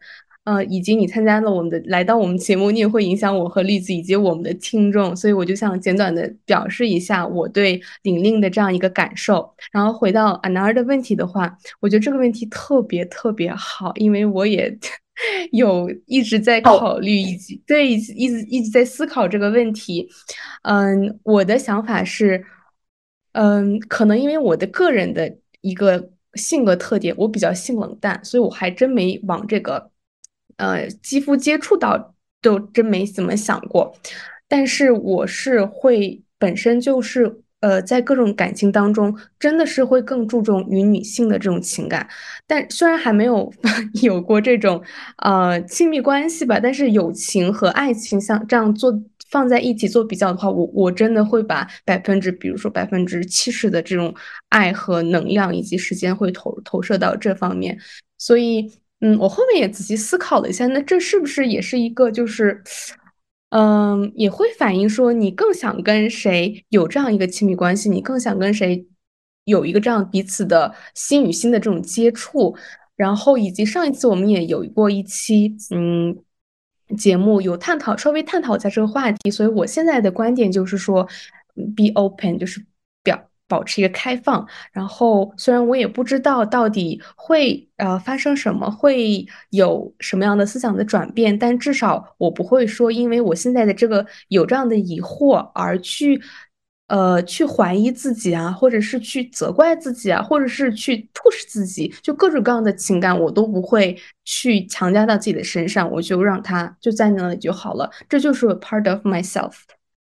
呃，以及你参加了我们的来到我们节目，你也会影响我和栗子以及我们的听众，所以我就想简短的表示一下我对玲玲的这样一个感受。然后回到安娜尔的问题的话，我觉得这个问题特别特别好，因为我也 *laughs* 有一直在考虑，以及对一直一直一直在思考这个问题。嗯，我的想法是，嗯，可能因为我的个人的一个性格特点，我比较性冷淡，所以我还真没往这个。呃，肌肤接触到都真没怎么想过，但是我是会本身就是呃，在各种感情当中，真的是会更注重于女性的这种情感。但虽然还没有 *laughs* 有过这种呃亲密关系吧，但是友情和爱情像这样做放在一起做比较的话，我我真的会把百分之，比如说百分之七十的这种爱和能量以及时间会投投射到这方面，所以。嗯，我后面也仔细思考了一下，那这是不是也是一个，就是，嗯，也会反映说你更想跟谁有这样一个亲密关系，你更想跟谁有一个这样彼此的心与心的这种接触，然后以及上一次我们也有过一期，嗯，节目有探讨，稍微探讨一下这个话题，所以我现在的观点就是说，be open，就是表。保持一个开放，然后虽然我也不知道到底会呃发生什么，会有什么样的思想的转变，但至少我不会说因为我现在的这个有这样的疑惑而去呃去怀疑自己啊，或者是去责怪自己啊，或者是去 push 自己，就各种各样的情感我都不会去强加到自己的身上，我就让他就在那里就好了，这就是 part of myself。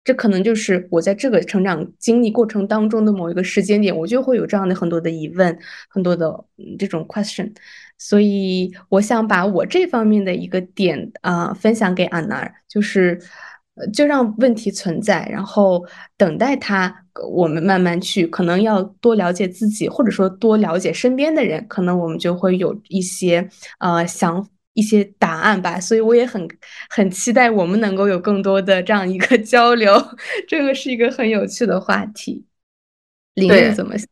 这可能就是我在这个成长经历过程当中的某一个时间点，我就会有这样的很多的疑问，很多的这种 question，所以我想把我这方面的一个点啊分享给安娜，就是就让问题存在，然后等待它，我们慢慢去，可能要多了解自己，或者说多了解身边的人，可能我们就会有一些呃想。一些答案吧，所以我也很很期待我们能够有更多的这样一个 *laughs* 交流，这个是一个很有趣的话题。林林怎么想？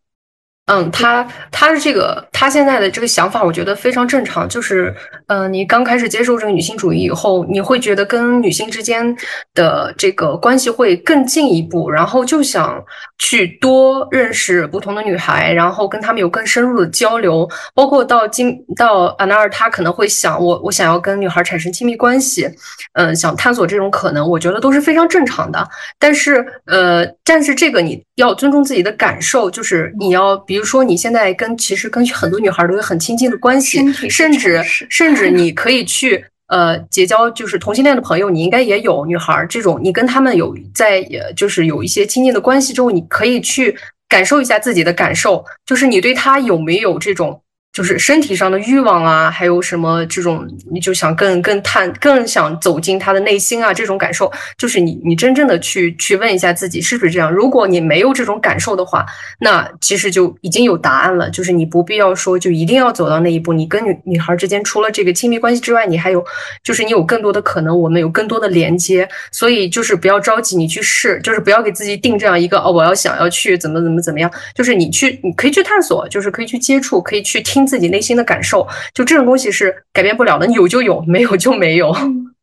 嗯，他他的这个他现在的这个想法，我觉得非常正常。就是，呃，你刚开始接受这个女性主义以后，你会觉得跟女性之间的这个关系会更进一步，然后就想去多认识不同的女孩，然后跟她们有更深入的交流。包括到今到安娜尔，她可能会想，我我想要跟女孩产生亲密关系，嗯，想探索这种可能，我觉得都是非常正常的。但是，呃，但是这个你要尊重自己的感受，就是你要比。如说，你现在跟其实跟很多女孩都有很亲近的关系，甚至甚至你可以去呃结交就是同性恋的朋友，你应该也有女孩这种，你跟他们有在就是有一些亲近的关系之后，你可以去感受一下自己的感受，就是你对他有没有这种。就是身体上的欲望啊，还有什么这种，你就想更更探，更想走进他的内心啊，这种感受，就是你你真正的去去问一下自己是不是这样。如果你没有这种感受的话，那其实就已经有答案了，就是你不必要说就一定要走到那一步。你跟女女孩之间除了这个亲密关系之外，你还有就是你有更多的可能，我们有更多的连接。所以就是不要着急，你去试，就是不要给自己定这样一个哦，我要想要去怎么怎么怎么样，就是你去你可以去探索，就是可以去接触，可以去听。听自己内心的感受，就这种东西是改变不了的，有就有，没有就没有，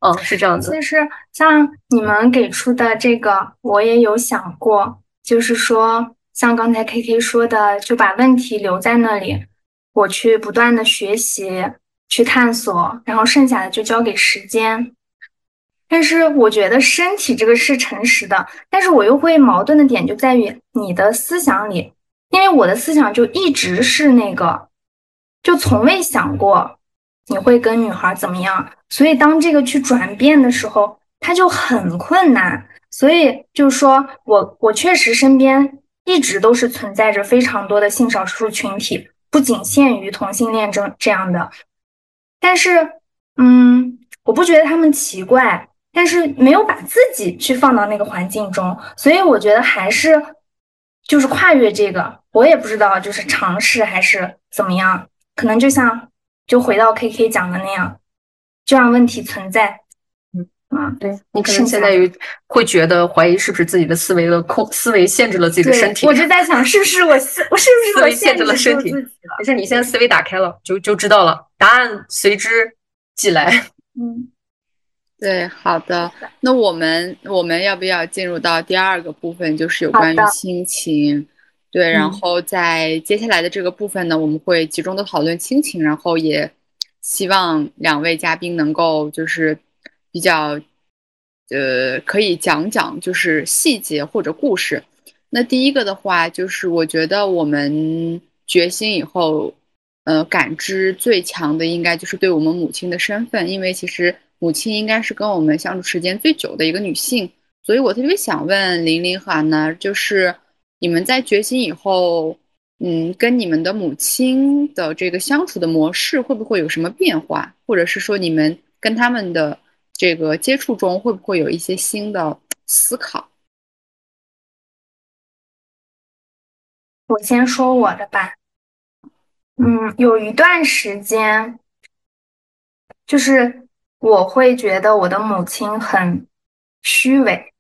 嗯，是这样子。其实像你们给出的这个，我也有想过，就是说，像刚才 K K 说的，就把问题留在那里，我去不断的学习，去探索，然后剩下的就交给时间。但是我觉得身体这个是诚实的，但是我又会矛盾的点就在于你的思想里，因为我的思想就一直是那个。就从未想过你会跟女孩怎么样，所以当这个去转变的时候，他就很困难。所以就是说我我确实身边一直都是存在着非常多的性少数群体，不仅限于同性恋这这样的。但是，嗯，我不觉得他们奇怪，但是没有把自己去放到那个环境中，所以我觉得还是就是跨越这个，我也不知道就是尝试还是怎么样。可能就像，就回到 K K 讲的那样，就让问题存在。嗯啊，对你可能现在有会觉得怀疑是不是自己的思维的控思维限制了自己的身体。我就在想，是不是我思我是不是我限制了身体？没事，你现在思维打开了，就就知道了，答案随之即来。*laughs* 嗯，对，好的。那我们我们要不要进入到第二个部分，就是有关于亲情？对，然嗯后在接下来的这个部分呢，我们会集中的讨论亲情，然后也希望两位嘉宾能够就是比较呃可以讲讲就是细节或者故事。那第一个的话，就是我觉得我们觉醒以后，呃，感知最强的应该就是对我们母亲的身份，因为其实母亲应该是跟我们相处时间最久的一个女性，所以我特别想问玲玲和安娜，就是你们在觉醒以后，嗯，跟你们的母亲的这个相处的模式会不会有什么变化，或者是说你们跟他们的这个接触中会不会有一些新的思考？我先说我的吧。嗯，有一段时间，就是我会觉得我的母亲很虚伪，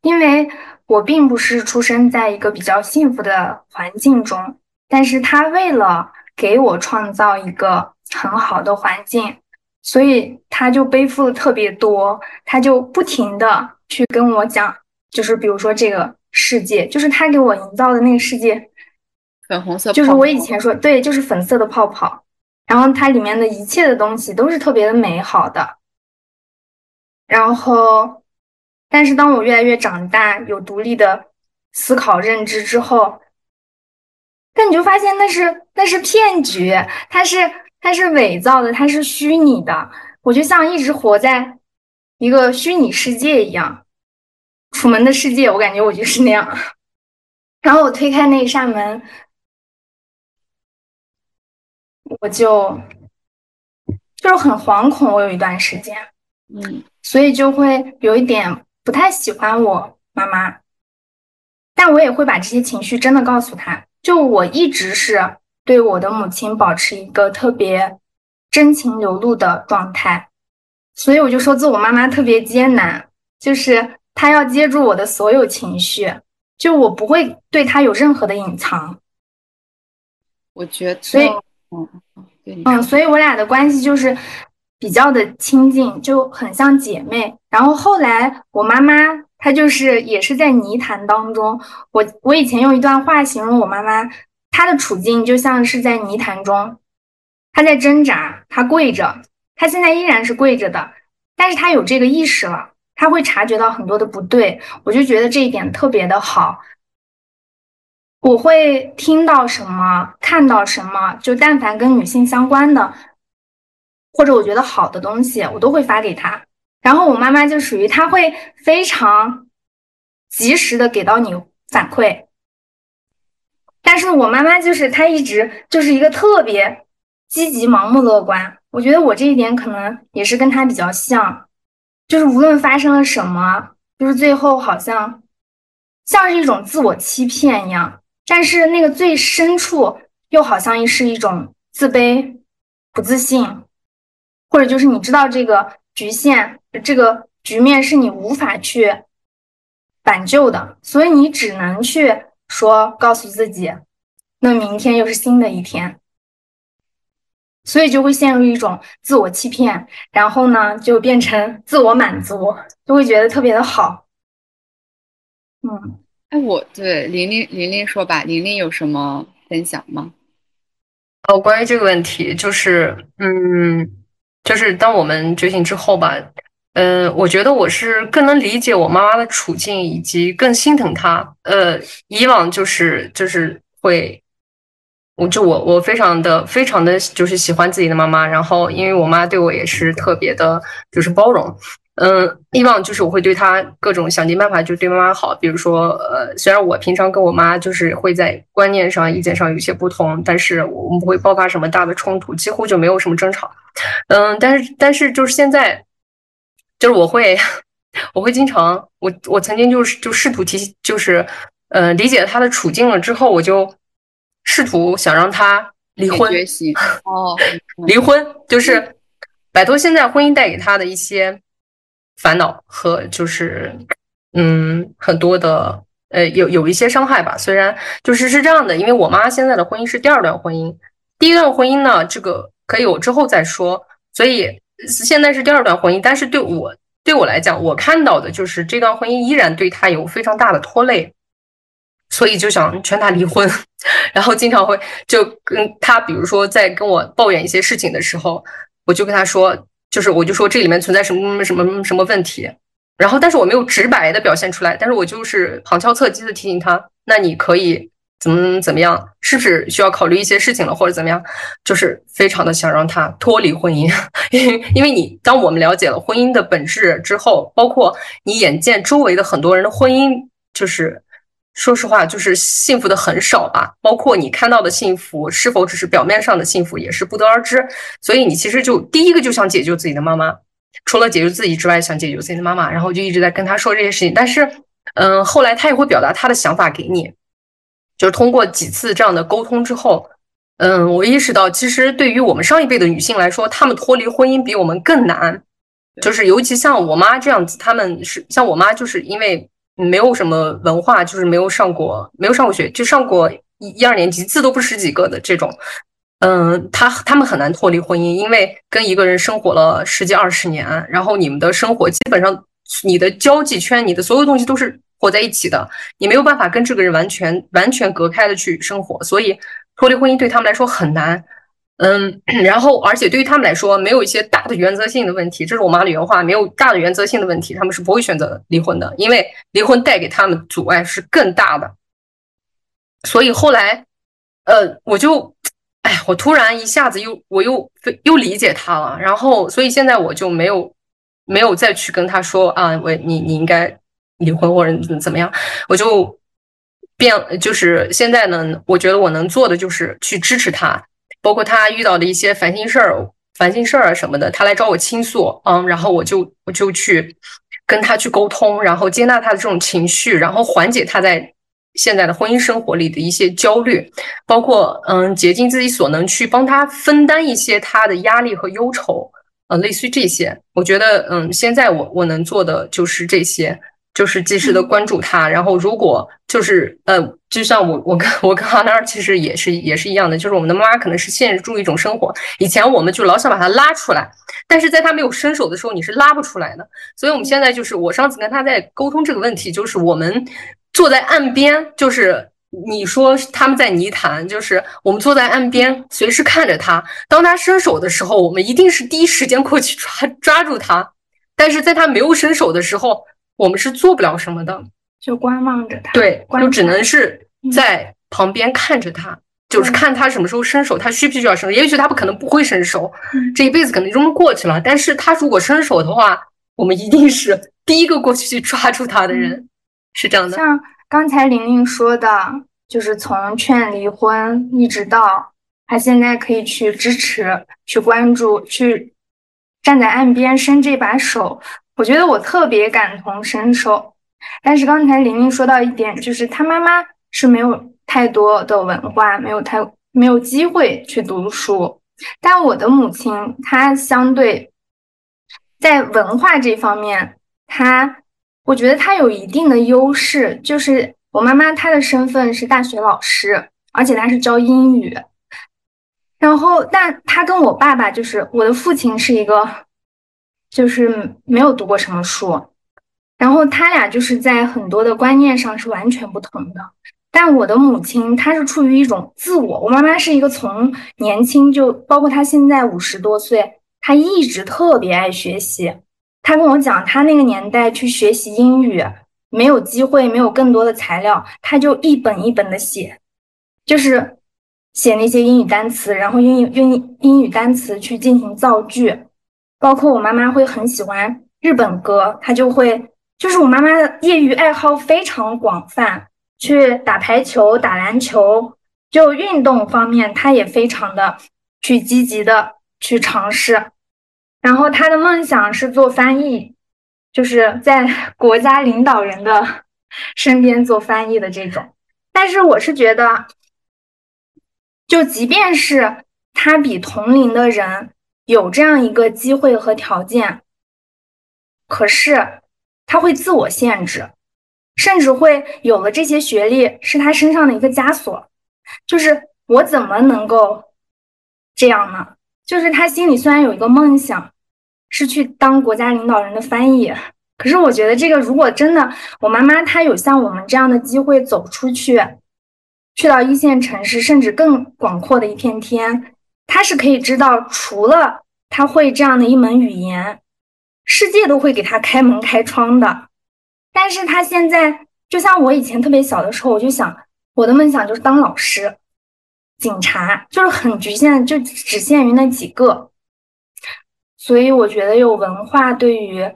因为我并不是出生在一个比较幸福的环境中，但是他为了给我创造一个很好的环境，所以他就背负了特别多，他就不停的去跟我讲，就是比如说这个世界，就是他给我营造的那个世界。粉红色就是我以前说，对，就是粉色的泡泡，然后它里面的一切的东西都是特别的美好的。然后，但是当我越来越长大，有独立的思考认知之后，但你就发现那是那是骗局，它是它是伪造的，它是虚拟的。我就像一直活在一个虚拟世界一样，楚门的世界，我感觉我就是那样。然后我推开那一扇门，我就就是很惶恐，我有一段时间，嗯所以就会有一点不太喜欢我妈妈，但我也会把这些情绪真的告诉她。就我一直是对我的母亲保持一个特别真情流露的状态，所以我就说自我妈妈特别艰难，就是她要接住我的所有情绪，就我不会对她有任何的隐藏。我觉得，所以嗯，嗯对，嗯，所以我俩的关系就是比较的亲近，就很像姐妹。然后后来我妈妈她就是也是在泥潭当中，我我以前用一段话形容我妈妈，她的处境就像是在泥潭中，她在挣扎，她跪着，她现在依然是跪着的，但是她有这个意识了，她会察觉到很多的不对，我就觉得这一点特别的好。我会听到什么，看到什么，就但凡跟女性相关的，或者我觉得好的东西，我都会发给她。然后我妈妈就属于她会非常及时的给到你反馈，但是我妈妈就是她一直就是一个特别积极、盲目乐观。我觉得我这一点可能也是跟她比较像，就是无论发生了什么，就是最后好像像是一种自我欺骗一样。但是那个最深处又好像是一种自卑、不自信，或者就是你知道这个局限、这个局面是你无法去挽救的，所以你只能去说告诉自己，那明天又是新的一天，所以就会陷入一种自我欺骗，然后呢就变成 *laughs* 自我满足，就会觉得特别的好，嗯。哎，我对玲玲玲玲说吧，玲玲有什么分享吗？哦，关于这个问题，就是，嗯，就是当我们觉醒之后吧，嗯、我觉得我是更能理解我妈妈的处境，以及更心疼她。呃，以往就是就是会，我就我我非常的非常的就是喜欢自己的妈妈，然后因为我妈对我也是特别的，就是包容。嗯，以往就是我会对他各种想尽办法就对妈妈好，比如说，呃，虽然我平常跟我妈就是会在观念上、意见上有一些不同，但是我们不会爆发什么大的冲突，几乎就没有什么争吵。嗯，但是但是就是现在，就是我会 *laughs* 我会经常，我我曾经就是就试图提，就是呃理解他的处境了之后，我就试图想让他离婚，学习。哦，*laughs* 离婚就是摆脱现在婚姻带给他的一些烦恼和就是嗯很多的呃有有一些伤害吧。虽然就是是这样的，因为我妈现在的婚姻是第二段婚姻，第一段婚姻呢，这个可以我之后再说。所以现在是第二段婚姻，但是对我对我来讲，我看到的就是这段婚姻依然对他有非常大的拖累，所以就想劝他离婚，*laughs* 然后经常会就跟他，比如说在跟我抱怨一些事情的时候，我就跟他说，就是我就说这里面存在什么什么什么问题。然后，但是我没有直白的表现出来，但是我就是旁敲侧击的提醒他，那你可以怎么怎么样，是不是需要考虑一些事情了，或者怎么样，就是非常的想让他脱离婚姻，*laughs* 因为因为你当我们了解了婚姻的本质之后，包括你眼见周围的很多人的婚姻，就是说实话，就是幸福的很少吧，包括你看到的幸福是否只是表面上的幸福，也是不得而知，所以你其实就第一个就想解救自己的妈妈。除了解救自己之外，想解救自己的妈妈，然后就一直在跟她说这些事情。但是，嗯，后来她也会表达她的想法给你，就是通过几次这样的沟通之后，嗯，我意识到，其实对于我们上一辈的女性来说，她们脱离婚姻比我们更难。就是尤其像我妈这样子，她们是像我妈，就是因为没有什么文化，就是没有上过，没有上过学，就上过一一二年级，字都不识几个的这种。嗯，他他们很难脱离婚姻，因为跟一个人生活了十几二十年，然后你们的生活基本上，你的交际圈，你的所有东西都是活在一起的，你没有办法跟这个人完全完全隔开的去生活，所以脱离婚姻对他们来说很难。嗯，然后而且对于他们来说，没有一些大的原则性的问题，这是我妈的原话，没有大的原则性的问题，他们是不会选择离婚的，因为离婚带给他们阻碍是更大的。所以后来，呃，我就。哎，我突然一下子又我又又理解他了，然后所以现在我就没有没有再去跟他说啊，我你你应该离婚或者怎么样，我就变就是现在呢，我觉得我能做的就是去支持他，包括他遇到的一些烦心事儿、烦心事儿啊什么的，他来找我倾诉，嗯，然后我就我就去跟他去沟通，然后接纳他的这种情绪，然后缓解他在。现在的婚姻生活里的一些焦虑，包括嗯，竭尽自己所能去帮他分担一些他的压力和忧愁，呃，类似于这些。我觉得嗯，现在我我能做的就是这些，就是及时的关注他。然后如果就是呃，就像我我跟我跟哈娜其实也是也是一样的，就是我们的妈妈可能是限制住一种生活。以前我们就老想把他拉出来，但是在他没有伸手的时候，你是拉不出来的。所以我们现在就是我上次跟他在沟通这个问题，就是我们。坐在岸边，就是你说他们在泥潭，就是我们坐在岸边，随时看着他。当他伸手的时候，我们一定是第一时间过去抓抓住他。但是在他没有伸手的时候，我们是做不了什么的，就观望着他。对，就只能是在旁边看着他，就是看他什么时候伸手，他需不需要伸手。也许他不可能不会伸手，这一辈子可能就这么过去了。但是他如果伸手的话，我们一定是第一个过去去抓住他的人。是这样的，像刚才玲玲说的，就是从劝离婚一直到他现在可以去支持、去关注、去站在岸边伸这把手，我觉得我特别感同身受。但是刚才玲玲说到一点，就是她妈妈是没有太多的文化，没有太没有机会去读书，但我的母亲她相对在文化这方面，她。我觉得她有一定的优势，就是我妈妈她的身份是大学老师，而且她是教英语。然后，但她跟我爸爸，就是我的父亲是一个，就是没有读过什么书。然后他俩就是在很多的观念上是完全不同的。但我的母亲她是处于一种自我，我妈妈是一个从年轻就，包括她现在五十多岁，她一直特别爱学习。他跟我讲，他那个年代去学习英语没有机会，没有更多的材料，他就一本一本的写，就是写那些英语单词，然后用用英语单词去进行造句。包括我妈妈会很喜欢日本歌，她就会，就是我妈妈的业余爱好非常广泛，去打排球、打篮球，就运动方面，她也非常的去积极的去尝试。然后他的梦想是做翻译，就是在国家领导人的 *laughs* 身边做翻译的这种。但是我是觉得，就即便是他比同龄的人有这样一个机会和条件，可是他会自我限制，甚至会有了这些学历是他身上的一个枷锁。就是我怎么能够这样呢？就是他心里虽然有一个梦想，是去当国家领导人的翻译，可是我觉得这个如果真的我妈妈她有像我们这样的机会走出去，去到一线城市，甚至更广阔的一片天，他是可以知道，除了他会这样的一门语言，世界都会给他开门开窗的。但是他现在就像我以前特别小的时候，我就想我的梦想就是当老师。警察就是很局限，就只限于那几个，所以我觉得有文化对于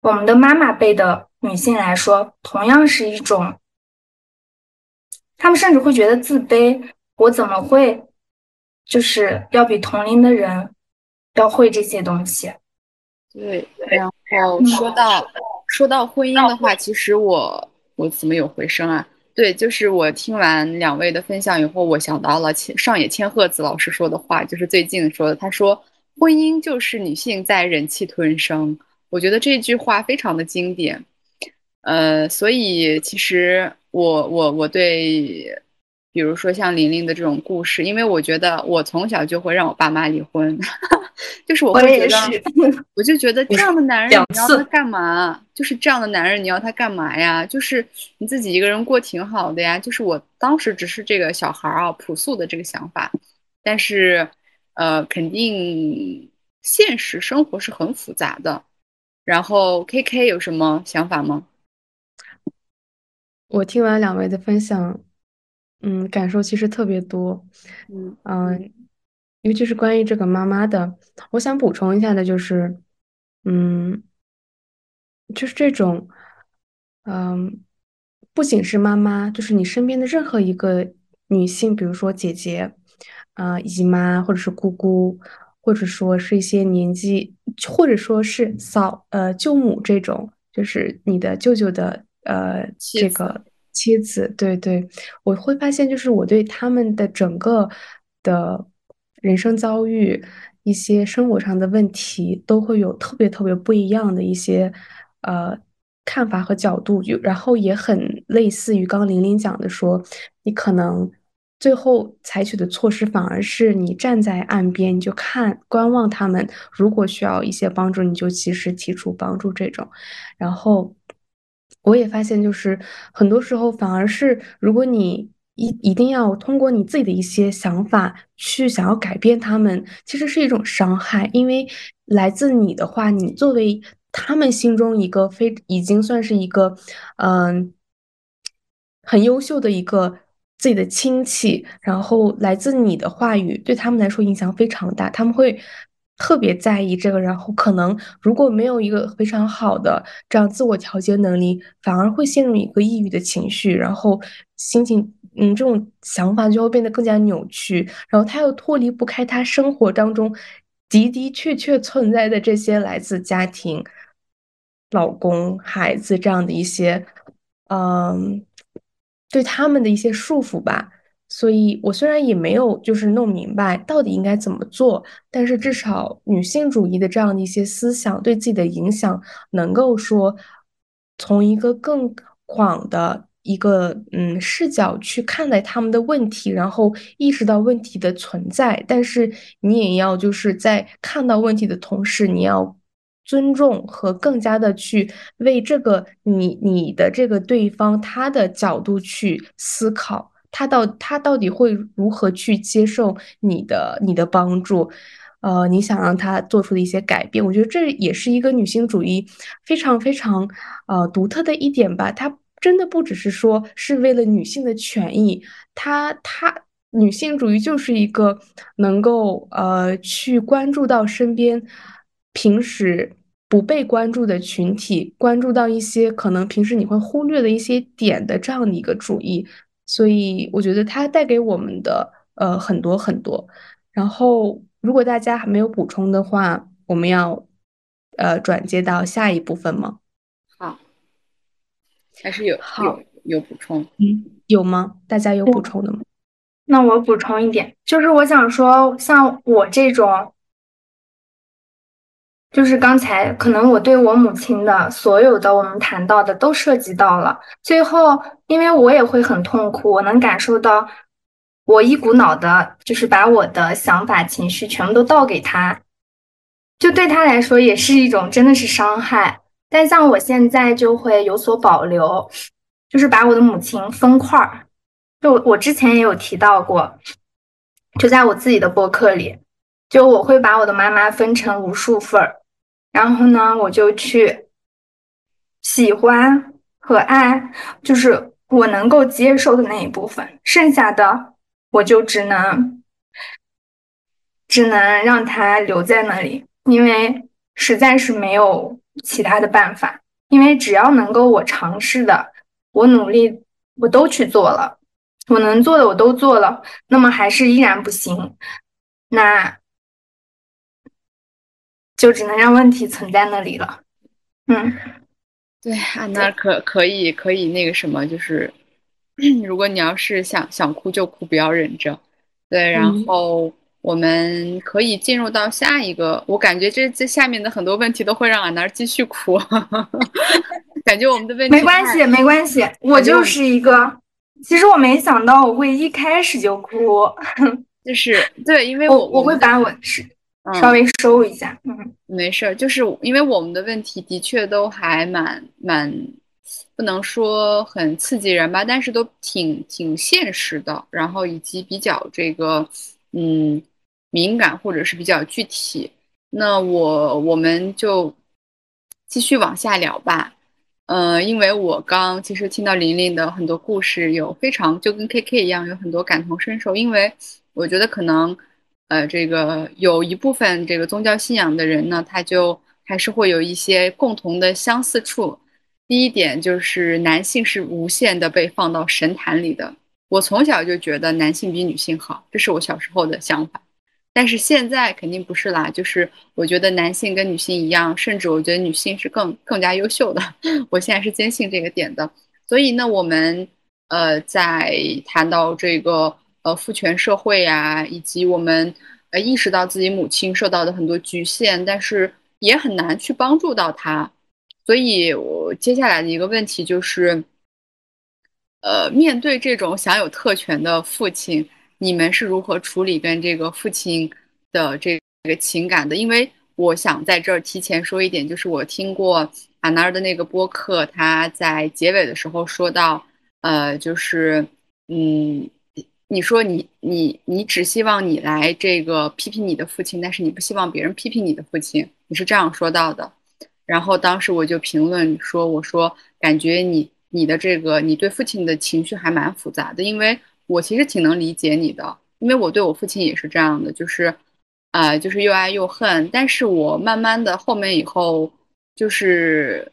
我们的妈妈辈的女性来说，同样是一种，她们甚至会觉得自卑。我怎么会就是要比同龄的人要会这些东西？对，然后说到说到婚姻的话，其实我我怎么有回声啊？对，就是我听完两位的分享以后，我想到了千上野千鹤子老师说的话，就是最近说的。他说，婚姻就是女性在忍气吞声。我觉得这句话非常的经典。呃，所以其实我我我对。比如说像玲玲的这种故事，因为我觉得我从小就会让我爸妈离婚，*laughs* 就是我会觉得，我就觉得这样的男人你要他干嘛？就是这样的男人你要他干嘛呀？就是你自己一个人过挺好的呀。就是我当时只是这个小孩啊，朴素的这个想法，但是呃，肯定现实生活是很复杂的。然后 K K 有什么想法吗？我听完两位的分享。嗯，感受其实特别多，嗯嗯，尤其是关于这个妈妈的，我想补充一下的就是，嗯，就是这种，嗯，不仅是妈妈，就是你身边的任何一个女性，比如说姐姐，啊，姨妈，或者是姑姑，或者说是一些年纪，或者说是嫂，呃，舅母这种，就是你的舅舅的，呃，这个。妻子，对对，我会发现，就是我对他们的整个的人生遭遇、一些生活上的问题，都会有特别特别不一样的一些呃看法和角度，就然后也很类似于刚刚玲玲讲的，说你可能最后采取的措施，反而是你站在岸边，你就看观望他们，如果需要一些帮助，你就及时提出帮助这种，然后。我也发现，就是很多时候反而是，如果你一一定要通过你自己的一些想法去想要改变他们，其实是一种伤害，因为来自你的话，你作为他们心中一个非已经算是一个嗯很优秀的一个自己的亲戚，然后来自你的话语对他们来说影响非常大，他们会。特别在意这个，然后可能如果没有一个非常好的这样自我调节能力，反而会陷入一个抑郁的情绪，然后心情，嗯，这种想法就会变得更加扭曲，然后他又脱离不开他生活当中的的确确存在的这些来自家庭、老公、孩子这样的一些，嗯，对他们的一些束缚吧。所以，我虽然也没有就是弄明白到底应该怎么做，但是至少女性主义的这样的一些思想对自己的影响，能够说从一个更广的一个嗯视角去看待他们的问题，然后意识到问题的存在。但是你也要就是在看到问题的同时，你要尊重和更加的去为这个你你的这个对方他的角度去思考。他到他到底会如何去接受你的你的帮助？呃，你想让他做出的一些改变，我觉得这也是一个女性主义非常非常呃独特的一点吧。它真的不只是说是为了女性的权益，它它女性主义就是一个能够呃去关注到身边平时不被关注的群体，关注到一些可能平时你会忽略的一些点的这样的一个主义。所以我觉得它带给我们的呃很多很多。然后，如果大家还没有补充的话，我们要呃转接到下一部分吗？好，还是有有有补充？嗯，有吗？大家有补充的吗？那我补充一点，就是我想说，像我这种。就是刚才可能我对我母亲的所有的我们谈到的都涉及到了，最后因为我也会很痛苦，我能感受到我一股脑的，就是把我的想法、情绪全部都倒给他，就对他来说也是一种真的是伤害。但像我现在就会有所保留，就是把我的母亲分块儿。就我之前也有提到过，就在我自己的博客里，就我会把我的妈妈分成无数份儿，然后呢，我就去喜欢和爱，就是我能够接受的那一部分，剩下的我就只能只能让它留在那里，因为实在是没有其他的办法。因为只要能够我尝试的，我努力，我都去做了。我能做的我都做了，那么还是依然不行，那就只能让问题存在那里了。嗯，对安娜可可以可以那个什么，就是 *clears throat* 如果你要是想想哭就哭，不要忍着。对，然后我们可以进入到下一个。我感觉这这下面的很多问题都会让俺那儿继续哭，*laughs* 感觉我们的问题没关系，没关系，我就是一个。其实我没想到我会一开始就哭，就是对，因为我我我会把我是稍微收一下，嗯，没事儿，就是因为我们的问题的确都还蛮蛮，不能说很刺激人吧，但是都挺挺现实的，然后以及比较这个嗯敏感或者是比较具体，那我我们就继续往下聊吧。嗯，因为我刚其实听到玲玲的很多故事，有非常就跟 K K 一样，有很多感同身受。因为我觉得可能，呃，这个有一部分这个宗教信仰的人呢，他就还是会有一些共同的相似处。第一点就是男性是无限的被放到神坛里的。我从小就觉得男性比女性好，这是我小时候的想法。但是现在肯定不是啦，就是我觉得男性跟女性一样，甚至我觉得女性是更更加优秀的。*laughs* 我现在是坚信这个点的。所以呢，我们呃在谈到这个呃父权社会呀，以及我们呃意识到自己母亲受到的很多局限，但是也很难去帮助到她。所以我接下来的一个问题就是，呃，面对这种享有特权的父亲。你们是如何处理跟这个父亲的这个情感的？因为我想在这儿提前说一点，就是我听过阿娜的那个播客，他在结尾的时候说到，呃，就是嗯，你说你你你只希望你来这个批评你的父亲，但是你不希望别人批评你的父亲，你是这样说到的。然后当时我就评论说，我说感觉你你的这个你对父亲的情绪还蛮复杂的，因为。我其实挺能理解你的，因为我对我父亲也是这样的，就是，呃，就是又爱又恨。但是我慢慢的后面以后，就是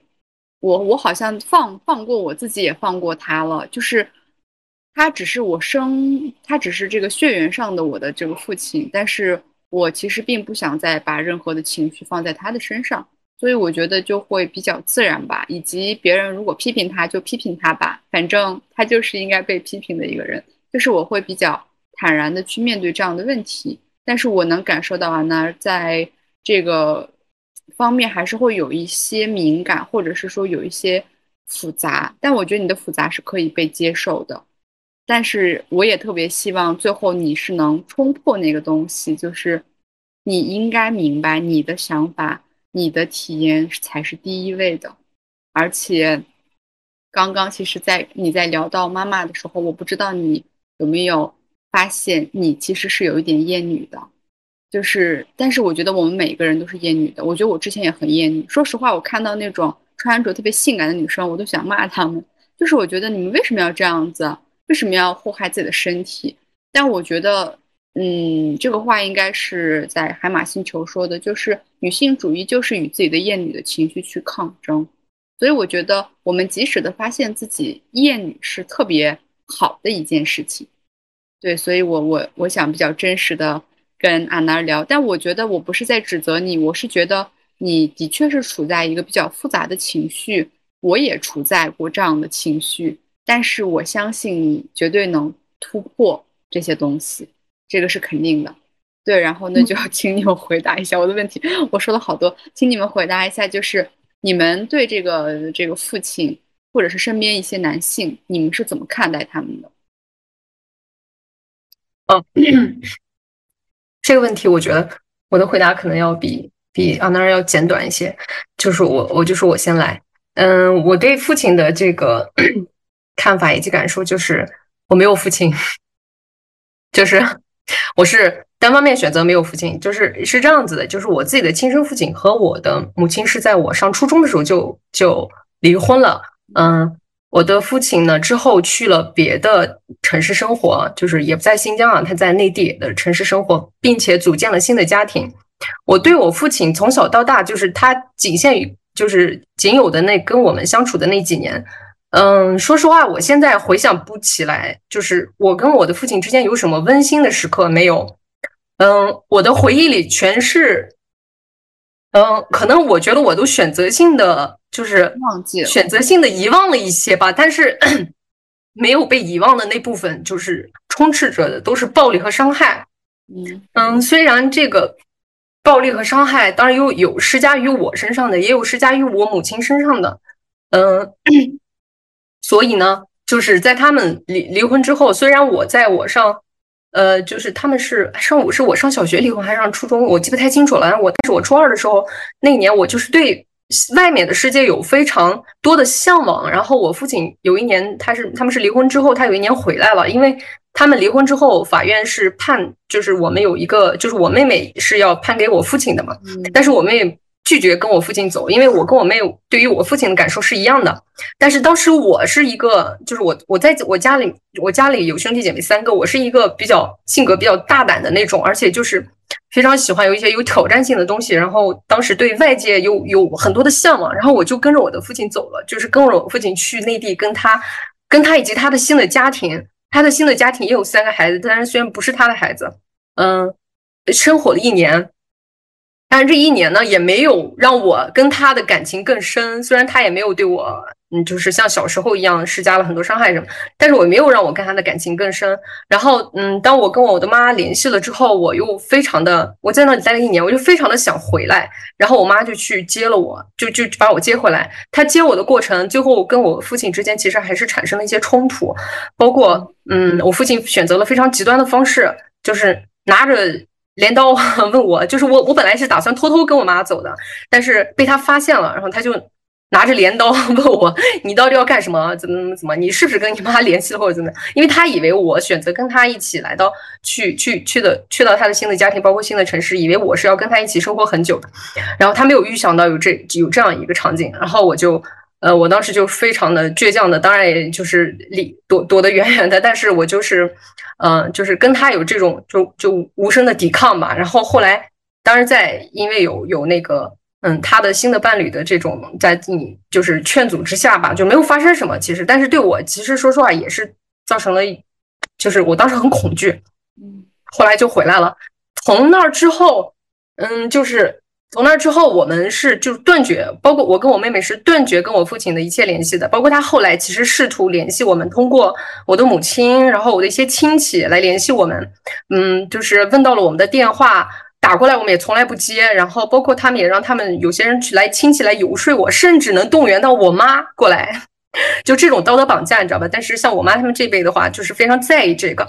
我我好像放放过我自己，也放过他了。就是他只是我生，他只是这个血缘上的我的这个父亲，但是我其实并不想再把任何的情绪放在他的身上，所以我觉得就会比较自然吧。以及别人如果批评他，就批评他吧，反正他就是应该被批评的一个人。就是我会比较坦然的去面对这样的问题，但是我能感受到啊，那在这个方面还是会有一些敏感，或者是说有一些复杂。但我觉得你的复杂是可以被接受的，但是我也特别希望最后你是能冲破那个东西，就是你应该明白你的想法、你的体验才是第一位的，而且刚刚其实，在你在聊到妈妈的时候，我不知道你。有没有发现你其实是有一点厌女的？就是，但是我觉得我们每个人都是厌女的。我觉得我之前也很厌女。说实话，我看到那种穿着特别性感的女生，我都想骂她们。就是我觉得你们为什么要这样子？为什么要祸害自己的身体？但我觉得，嗯，这个话应该是在海马星球说的，就是女性主义就是与自己的厌女的情绪去抗争。所以我觉得，我们及时的发现自己厌女是特别。好的一件事情，对，所以我我我想比较真实的跟阿娜聊，但我觉得我不是在指责你，我是觉得你的确是处在一个比较复杂的情绪，我也处在过这样的情绪，但是我相信你绝对能突破这些东西，这个是肯定的。对，然后那就要请你们回答一下我的问题，我说了好多，请你们回答一下，就是你们对这个这个父亲。或者是身边一些男性，你们是怎么看待他们的？嗯，这个问题我觉得我的回答可能要比比阿那儿要简短一些。就是我我就说我先来。嗯，我对父亲的这个看法以及感受就是我没有父亲，*laughs* 就是我是单方面选择没有父亲，就是是这样子的，就是我自己的亲生父亲和我的母亲是在我上初中的时候就就离婚了。嗯。我的父亲呢，之后去了别的城市生活，就是也不在新疆啊，他在内地的城市生活，并且组建了新的家庭。我对我父亲从小到大，就是他仅限于，就是仅有的那跟我们相处的那几年。嗯，说实话，我现在回想不起来，就是我跟我的父亲之间有什么温馨的时刻没有。嗯，我的回忆里全是，嗯，可能我觉得我都选择性的。就是忘记了，选择性的遗忘了一些吧，但是 *clears throat* 没有被遗忘的那部分，就是充斥着的都是暴力和伤害。嗯嗯，虽然这个暴力和伤害，当然又有施加于我身上的，也有施加于我母亲身上的。嗯，所以呢，就是在他们离离婚之后，虽然我在我上，呃，就是他们是上午是我上小学离婚还是上初中，我记不太清楚了。我但是我初二的时候那一年，我就是对。外面的世界有非常多的向往，然后我父亲有一年，他是他们是离婚之后，他有一年回来了，因为他们离婚之后，法院是判，就是我们有一个，就是我妹妹是要判给我父亲的嘛，但是我妹。拒绝跟我父亲走，因为我跟我妹对于我父亲的感受是一样的。但是当时我是一个，就是我我在我家里，我家里有兄弟姐妹三个，我是一个比较性格比较大胆的那种，而且就是非常喜欢有一些有挑战性的东西。然后当时对外界有有很多的向往，然后我就跟着我的父亲走了，就是跟着我父亲去内地，跟他跟他以及他的新的家庭，他的新的家庭也有三个孩子，但是虽然不是他的孩子，嗯，生活了一年。但这一年呢，也没有让我跟他的感情更深。虽然他也没有对我，嗯，就是像小时候一样施加了很多伤害什么，但是我没有让我跟他的感情更深。然后，嗯，当我跟我的妈联系了之后，我又非常的，我在那里待了一年，我就非常的想回来。然后我妈就去接了我，就就把我接回来。她接我的过程，最后跟我父亲之间其实还是产生了一些冲突，包括，嗯，我父亲选择了非常极端的方式，就是拿着。镰刀 *laughs* 问我，就是我，我本来是打算偷偷跟我妈走的，但是被他发现了，然后他就拿着镰刀 *laughs* 问我，你到底要干什么？怎么怎么怎么？你是不是跟你妈 *laughs* 联系了或者怎么？因为他以为我选择跟他一起来到去去去的去到他的新的家庭，包括新的城市，以为我是要跟他一起生活很久的，然后他没有预想到有这有这样一个场景，然后我就。呃，我当时就非常的倔强的，当然也就是离躲躲得远远的，但是我就是，嗯，就是跟他有这种就就无声的抵抗吧。然后后来，当然在因为有有那个，嗯，他的新的伴侣的这种在你就是劝阻之下吧，就没有发生什么。其实，但是对我其实说实话也是造成了，就是我当时很恐惧。嗯，后来就回来了。从那儿之后，嗯，就是。从那之后，我们是就断绝，包括我跟我妹妹是断绝跟我父亲的一切联系的。包括他后来其实试图联系我们，通过我的母亲，然后我的一些亲戚来联系我们。嗯，就是问到了我们的电话，打过来我们也从来不接。然后包括他们也让他们有些人去来亲戚来游说我，甚至能动员到我妈过来，*laughs* 就这种道德绑架，你知道吧？但是像我妈他们这辈的话，就是非常在意这个。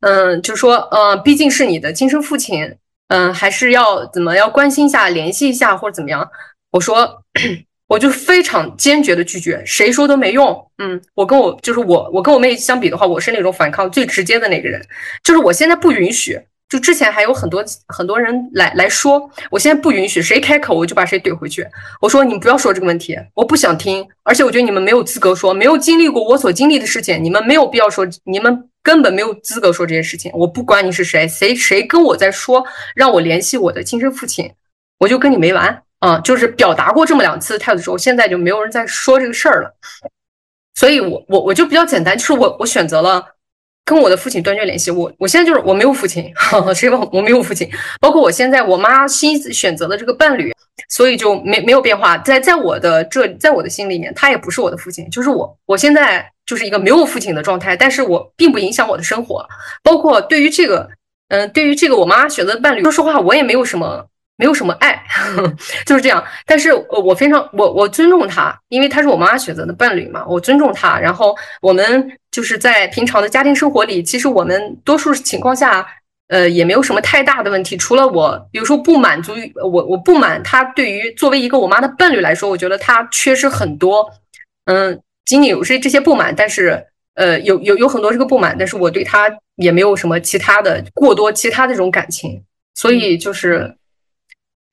嗯，就说呃，毕竟是你的亲生父亲。嗯，还是要怎么要关心一下，联系一下或者怎么样？我说，*clears throat* 我就非常坚决的拒绝，谁说都没用。嗯，我跟我就是我，我跟我妹相比的话，我是那种反抗最直接的那个人。就是我现在不允许，就之前还有很多很多人来来说，我现在不允许谁开口我就把谁怼回去。我说你们不要说这个问题，我不想听，而且我觉得你们没有资格说，没有经历过我所经历的事情，你们没有必要说，你们。根本没有资格说这些事情。我不管你是谁，谁谁跟我在说让我联系我的亲生父亲，我就跟你没完啊！就是表达过这么两次态度之后，现在就没有人再说这个事儿了。所以，我我我就比较简单，就是我我选择了跟我的父亲断绝联系。我我现在就是我没有父亲，*laughs* 谁我我没有父亲。包括我现在我妈新选择的这个伴侣，所以就没没有变化。在在我的这，在我的心里面，他也不是我的父亲，就是我我现在。就是一个没有父亲的状态，但是我并不影响我的生活，包括对于这个，嗯，对于这个我妈选择的伴侣，说实话，我也没有什么没有什么爱，*laughs* 就是这样。但是我非常我我尊重他，因为他是我妈选择的伴侣嘛，我尊重他。然后我们就是在平常的家庭生活里，其实我们多数情况下，呃，也没有什么太大的问题。除了我有时候不满足于我我不满他对于作为一个我妈的伴侣来说，我觉得他缺失很多。嗯，仅仅有这这些不满，但是呃，有有有很多这个不满，但是我对他也没有什么其他的过多其他的这种感情。所以就是。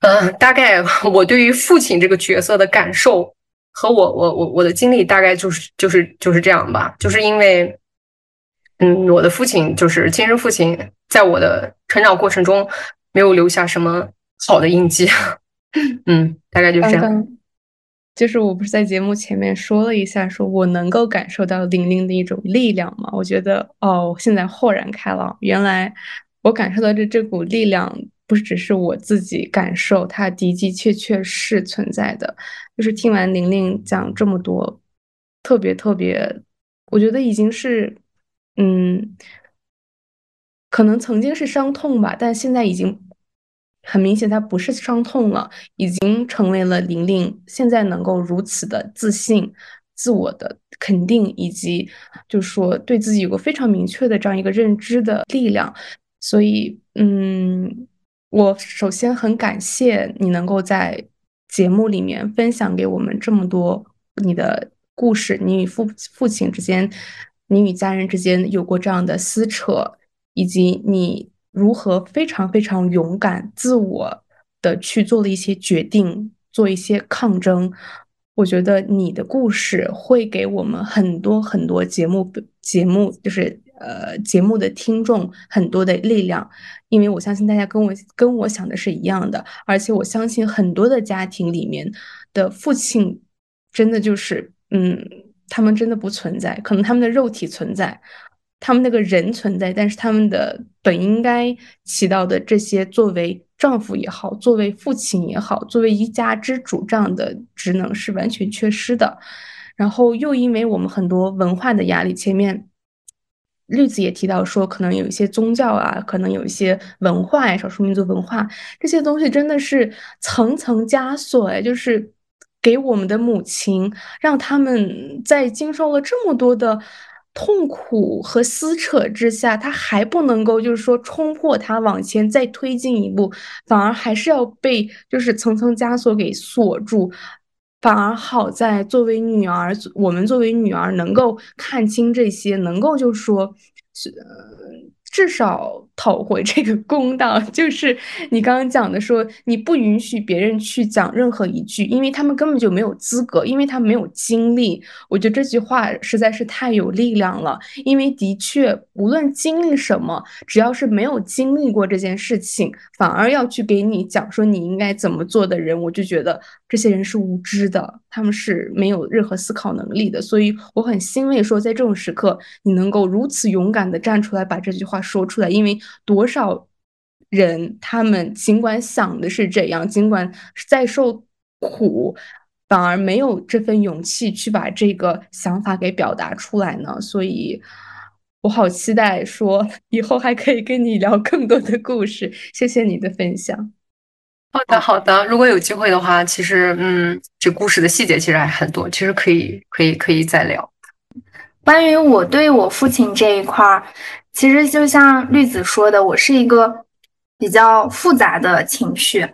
嗯，大概 *laughs* 我对于父亲这个角色的感受和我我我我的经历大概就是就是就是这样吧，就是因为，嗯，我的父亲就是亲生父亲，在我的成长过程中没有留下什么好的印记，*laughs* 嗯，大概就是这样。就是我不是在节目前面说了一下，说我能够感受到玲玲的一种力量嘛？我觉得哦，现在豁然开朗，原来我感受到这这股力量。不只是我自己感受，它的的确确是存在的。就是听完玲玲讲这么多，特别特别，我觉得已经是，嗯，可能曾经是伤痛吧，但现在已经很明显，它不是伤痛了，已经成为了玲玲现在能够如此的自信、自我的肯定，以及就是说对自己有个非常明确的这样一个认知的力量。所以，嗯。我首先很感谢你能够在节目里面分享给我们这么多你的故事，你与父父亲之间，你与家人之间有过这样的撕扯，以及你如何非常非常勇敢、自我的去做了一些决定，做一些抗争。我觉得你的故事会给我们很多很多节目节目，就是呃节目的听众很多的力量。因为我相信大家跟我跟我想的是一样的，而且我相信很多的家庭里面的父亲，真的就是，嗯，他们真的不存在，可能他们的肉体存在，他们那个人存在，但是他们的本应该起到的这些作为丈夫也好，作为父亲也好，作为一家之主这样的职能是完全缺失的。然后又因为我们很多文化的压力，前面。绿子也提到说，可能有一些宗教啊，可能有一些文化呀，少数民族文化这些东西真的是层层枷锁哎，就是给我们的母亲，让他们在经受了这么多的痛苦和撕扯之下，他还不能够就是说冲破它往前再推进一步，反而还是要被就是层层枷锁给锁住。反而好在作为女儿，我们作为女儿能够看清这些，能够就说，呃至少。讨回这个公道，*laughs* 就是你刚刚讲的，说你不允许别人去讲任何一句，因为他们根本就没有资格，因为他没有经历。我觉得这句话实在是太有力量了，因为的确，无论经历什么，只要是没有经历过这件事情，反而要去给你讲说你应该怎么做的人，我就觉得这些人是无知的，他们是没有任何思考能力的。所以我很欣慰，说在这种时刻，你能够如此勇敢的站出来把这句话说出来，因为。多少人，他们尽管想的是这样，尽管在受苦，反而没有这份勇气去把这个想法给表达出来呢？所以，我好期待说以后还可以跟你聊更多的故事。谢谢你的分享。好的，好的。如果有机会的话，其实，嗯，这故事的细节其实还很多，其实可以，可以，可以再聊。关于我对我父亲这一块儿。其实就像绿子说的，我是一个比较复杂的情绪，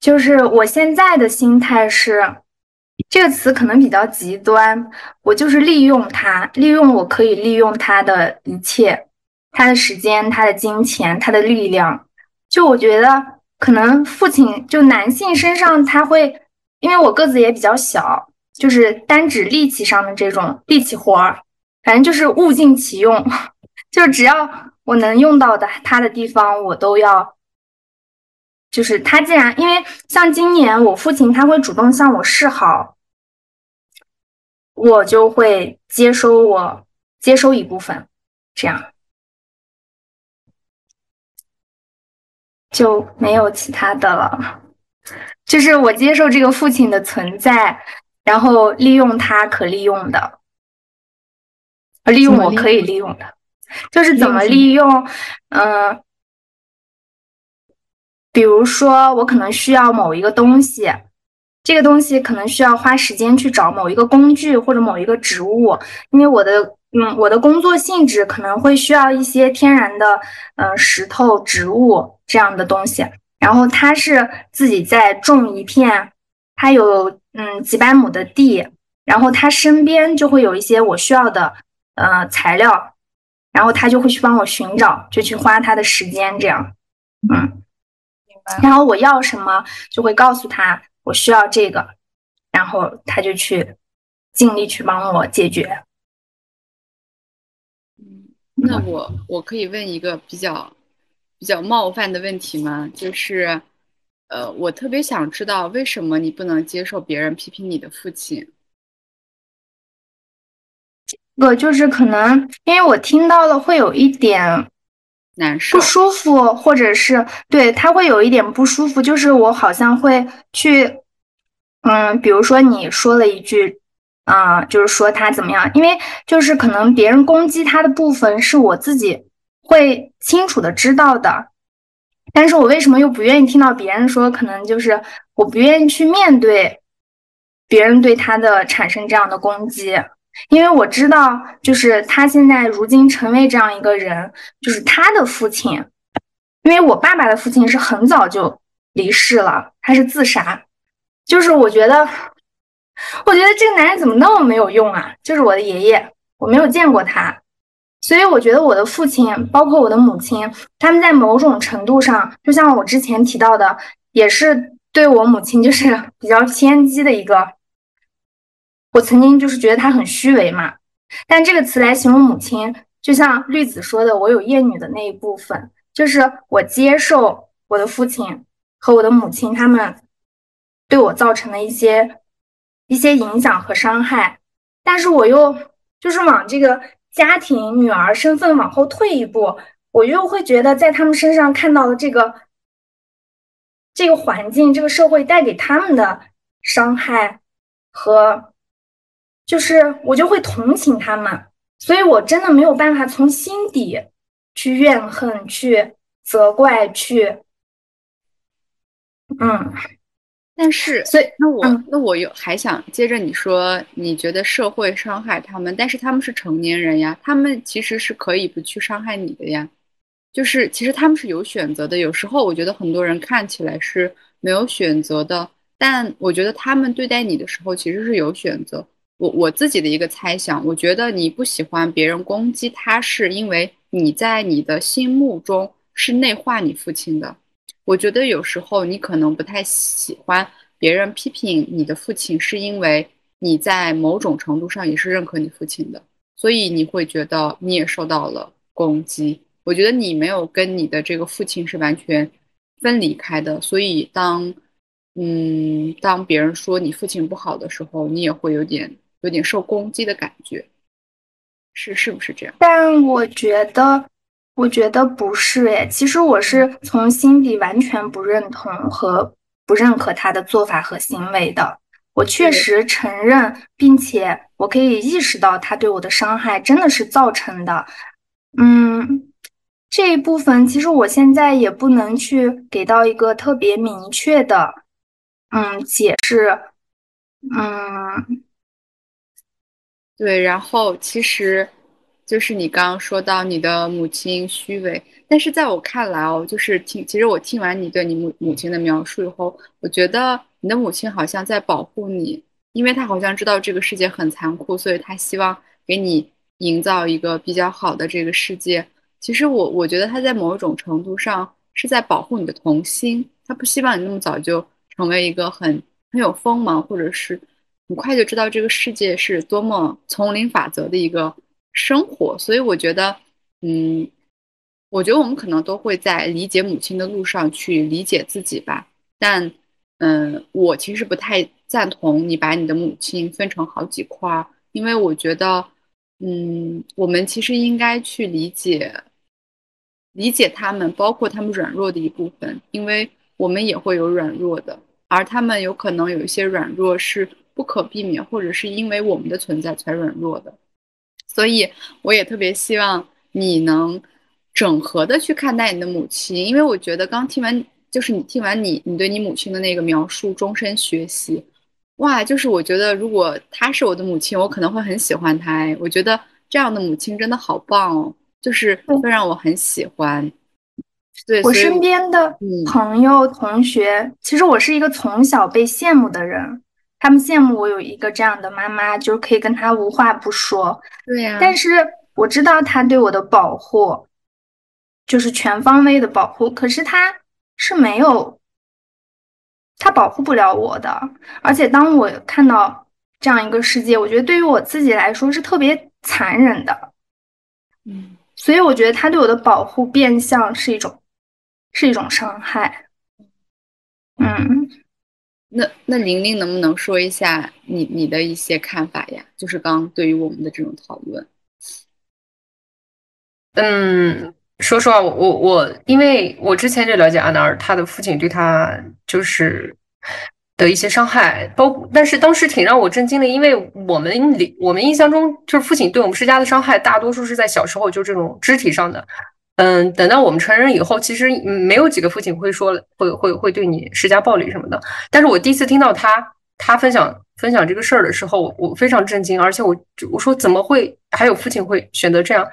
就是我现在的心态是，这个词可能比较极端，我就是利用他，利用我可以利用他的一切，他的时间、他的金钱、他的力量。就我觉得，可能父亲就男性身上他会，因为我个子也比较小，就是单指力气上的这种力气活儿，反正就是物尽其用。就只要我能用到的他的地方，我都要。就是他既然因为像今年我父亲他会主动向我示好，我就会接收我接收一部分，这样就没有其他的了。就是我接受这个父亲的存在，然后利用他可利用的，利用我可以利用的。就是怎么利用，嗯，比如说我可能需要某一个东西，这个东西可能需要花时间去找某一个工具或者某一个植物，因为我的嗯我的工作性质可能会需要一些天然的嗯石头、植物这样的东西。然后他是自己在种一片，他有嗯几百亩的地，然后他身边就会有一些我需要的呃材料，然后他就会去帮我寻找，就去花他的时间这样，嗯，然后我要什么就会告诉他我需要这个，然后他就去尽力去帮我解决。那我我可以问一个比较。比较冒犯的问题吗？就是，呃，我特别想知道为什么你不能接受别人批评你的父亲？这个就是可能因为我听到了会有一点难受、不舒服，或者是对他会有一点不舒服，就是我好像会去，嗯，比如说你说了一句，啊，就是说他怎么样？因为就是可能别人攻击他的部分是我自己。会清楚的知道的，但是我为什么又不愿意听到别人说？可能就是我不愿意去面对别人对他的产生这样的攻击，因为我知道，就是他现在如今成为这样一个人，就是他的父亲，因为我爸爸的父亲是很早就离世了，他是自杀，就是我觉得，我觉得这个男人怎么那么没有用啊？就是我的爷爷，我没有见过他。所以我觉得我的父亲，包括我的母亲，他们在某种程度上，就像我之前提到的，也是对我母亲就是比较偏激的一个。我曾经就是觉得他很虚伪嘛，但这个词来形容母亲，就像绿子说的，我有厌女的那一部分，就是我接受我的父亲和我的母亲他们对我造成的一些一些影响和伤害，但是我又就是往这个。家庭女儿身份往后退一步，我又会觉得在他们身上看到的这个这个环境、这个社会带给他们的伤害和，就是我就会同情他们，所以我真的没有办法从心底去怨恨、去责怪、去，嗯。但是，所以那我那我又还想接着你说，你觉得社会伤害他们，但是他们是成年人呀，他们其实是可以不去伤害你的呀，就是其实他们是有选择的。有时候我觉得很多人看起来是没有选择的，但我觉得他们对待你的时候其实是有选择。我我自己的一个猜想，我觉得你不喜欢别人攻击他，是因为你在你的心目中是内化你父亲的。我觉得有时候你可能不太喜欢别人批评你的父亲，是因为你在某种程度上也是认可你父亲的，所以你会觉得你也受到了攻击。我觉得你没有跟你的这个父亲是完全分离开的，所以当嗯当别人说你父亲不好的时候，你也会有点有点受攻击的感觉，是是不是这样？但我觉得。我觉得不是诶，其实我是从心底完全不认同和不认可他的做法和行为的。我确实承认，并且我可以意识到他对我的伤害真的是造成的。嗯，这一部分其实我现在也不能去给到一个特别明确的嗯解释。嗯，对，然后其实。就是你刚刚说到你的母亲虚伪，但是在我看来哦，就是听，其实我听完你对你母母亲的描述以后，我觉得你的母亲好像在保护你，因为她好像知道这个世界很残酷，所以她希望给你营造一个比较好的这个世界。其实我我觉得她在某种程度上是在保护你的童心，她不希望你那么早就成为一个很很有锋芒，或者是很快就知道这个世界是多么丛林法则的一个。生活，所以我觉得，嗯，我觉得我们可能都会在理解母亲的路上去理解自己吧。但，嗯，我其实不太赞同你把你的母亲分成好几块，因为我觉得，嗯，我们其实应该去理解，理解他们，包括他们软弱的一部分，因为我们也会有软弱的，而他们有可能有一些软弱是不可避免，或者是因为我们的存在才软弱的。所以，我也特别希望你能整合的去看待你的母亲，因为我觉得刚听完就是你听完你你对你母亲的那个描述，终身学习，哇，就是我觉得如果她是我的母亲，我可能会很喜欢她。哎，我觉得这样的母亲真的好棒哦，就是会让我很喜欢。对，我身边的嗯朋友、同学，其实我是一个从小被羡慕的人，他们羡慕我有一个这样的妈妈，就是可以跟她无话不说。对呀、但是我知道他对我的保护，就是全方位的保护，可是他是没有，他保护不了我的。而且当我看到这样一个世界，我觉得对于我自己来说是特别残忍的。嗯，所以我觉得他对我的保护变相是一种，是一种伤害。嗯，那那玲玲能不能说一下你你的一些看法呀？就是刚对于我们的这种讨论。嗯，说实话，我我我，因为我之前就了解阿纳尔，他的父亲对他就是的一些伤害，包，但是当时挺让我震惊的，因为我们里我们印象中，就是父亲对我们施加的伤害，大多数是在小时候就这种肢体上的。嗯，等到我们成人以后，其实嗯没有几个父亲会说会会会对你施加暴力什么的。但是我第一次听到他他分享分享这个事儿的时候，我我非常震惊，而且我我说怎么会还有父亲会选择这样？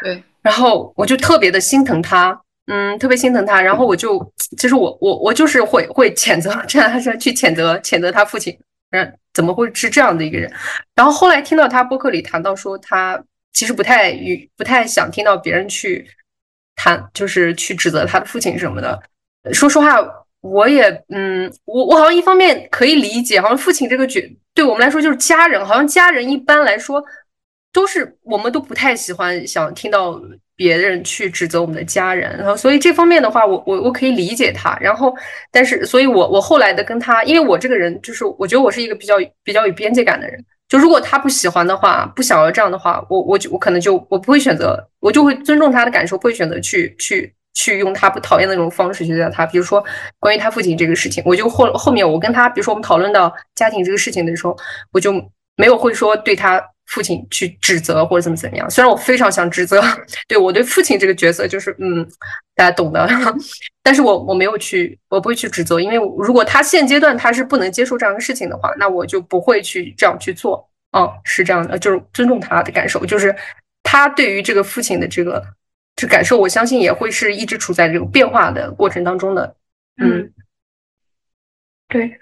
对，然后我就特别的心疼他，嗯，特别心疼他。然后我就，其实我我我就是会会谴责，这样是去谴责谴责他父亲，嗯，怎么会是这样的一个人？然后后来听到他播客里谈到说，他其实不太与不太想听到别人去他，就是去指责他的父亲什么的。说实话，我也嗯，我我好像一方面可以理解，好像父亲这个角对我们来说就是家人，好像家人一般来说。都是我们都不太喜欢想听到别人去指责我们的家人，然后所以这方面的话，我我我可以理解他。然后，但是，所以我我后来的跟他，因为我这个人就是我觉得我是一个比较比较有边界感的人，就如果他不喜欢的话，不想要这样的话，我我就我可能就我不会选择，我就会尊重他的感受，不会选择去去去用他不讨厌的那种方式去对待他。比如说关于他父亲这个事情，我就后后面我跟他，比如说我们讨论到家庭这个事情的时候，我就没有会说对他。父亲去指责或者怎么怎么样，虽然我非常想指责，对我对父亲这个角色就是嗯，大家懂的，*laughs* 但是我我没有去，我不会去指责，因为如果他现阶段他是不能接受这样的事情的话，那我就不会去这样去做。嗯，是这样的，就是尊重他的感受，就是他对于这个父亲的这个这感受，我相信也会是一直处在这种变化的过程当中的。嗯，对。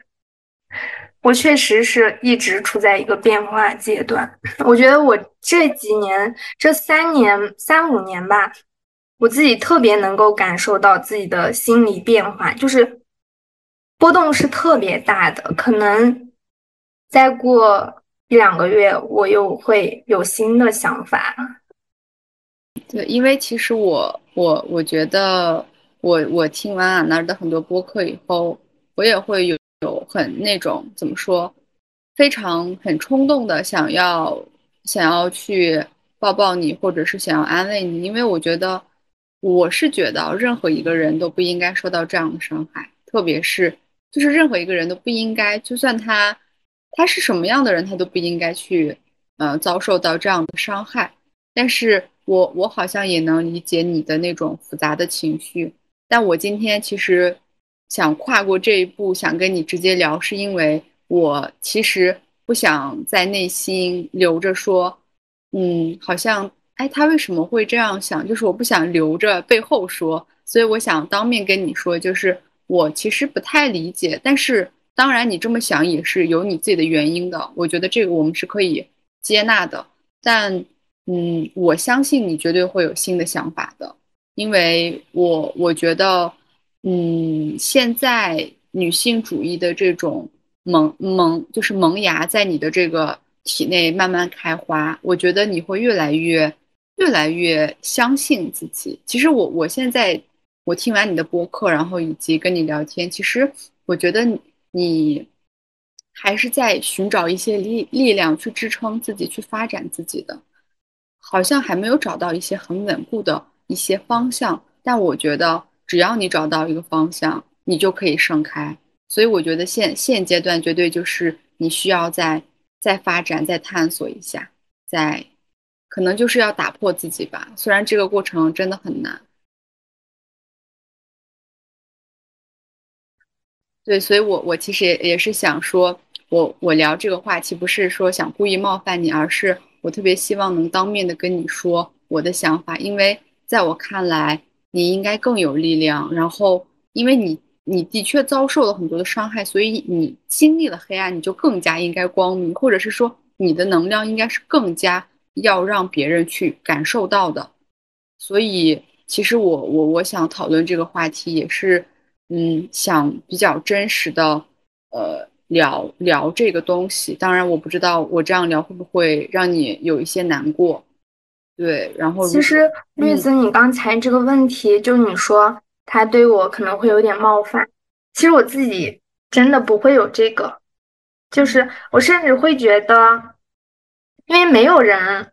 我确实是一直处在一个变化阶段。我觉得我这几年、这三年、三五年吧，我自己特别能够感受到自己的心理变化，就是波动是特别大的。可能再过一两个月，我又会有新的想法。对，因为其实我我我觉得我我听完俺那的很多播客以后，我也会有。有很那种怎么说，非常很冲动的想要想要去抱抱你，或者是想要安慰你，因为我觉得我是觉得任何一个人都不应该受到这样的伤害，特别是就是任何一个人都不应该，就算他他是什么样的人，他都不应该去呃遭受到这样的伤害。但是我我好像也能理解你的那种复杂的情绪，但我今天其实。想跨过这一步，想跟你直接聊，是因为我其实不想在内心留着说，嗯，好像，哎，他为什么会这样想？就是我不想留着背后说，所以我想当面跟你说，就是我其实不太理解，但是当然你这么想也是有你自己的原因的，我觉得这个我们是可以接纳的，但，嗯，我相信你绝对会有新的想法的，因为我我觉得。嗯，现在女性主义的这种萌萌，就是萌芽在你的这个体内慢慢开花。我觉得你会越来越、越来越相信自己。其实我我现在我听完你的播客，然后以及跟你聊天，其实我觉得你还是在寻找一些力力量去支撑自己、去发展自己的，好像还没有找到一些很稳固的一些方向。但我觉得。只要你找到一个方向，你就可以盛开。所以我觉得现现阶段绝对就是你需要再再发展、再探索一下，再可能就是要打破自己吧。虽然这个过程真的很难。对，所以我我其实也也是想说，我我聊这个话题不是说想故意冒犯你，而是我特别希望能当面的跟你说我的想法，因为在我看来，你应该更有力量。然后，因为你你的确遭受了很多的伤害，所以你经历了黑暗，你就更加应该光明，或者是说你的能量应该是更加要让别人去感受到的。所以，其实我我我想讨论这个话题也是。嗯，想比较真实的，呃，聊聊这个东西。当然，我不知道我这样聊会不会让你有一些难过。对，然后其实绿子，你刚才这个问题，就你说他对我可能会有点冒犯，其实我自己真的不会有这个，就是我甚至会觉得，因为没有人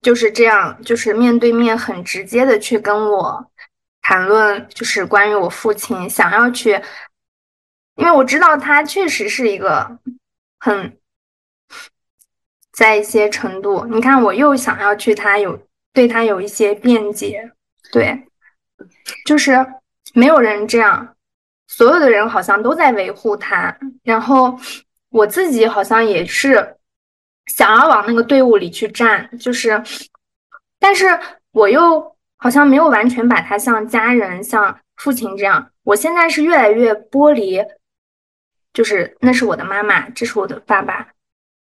就是这样，就是面对面很直接的去跟我。谈论就是关于我父亲想要去，因为我知道他确实是一个很，在一些程度，你看我又想要去他有对他有一些辩解，对，就是没有人这样，所有的人好像都在维护他，然后我自己好像也是想要往那个队伍里去站，就是，但是我又。好像没有完全把他像家人、像父亲这样。我现在是越来越剥离，就是那是我的妈妈，这是我的爸爸，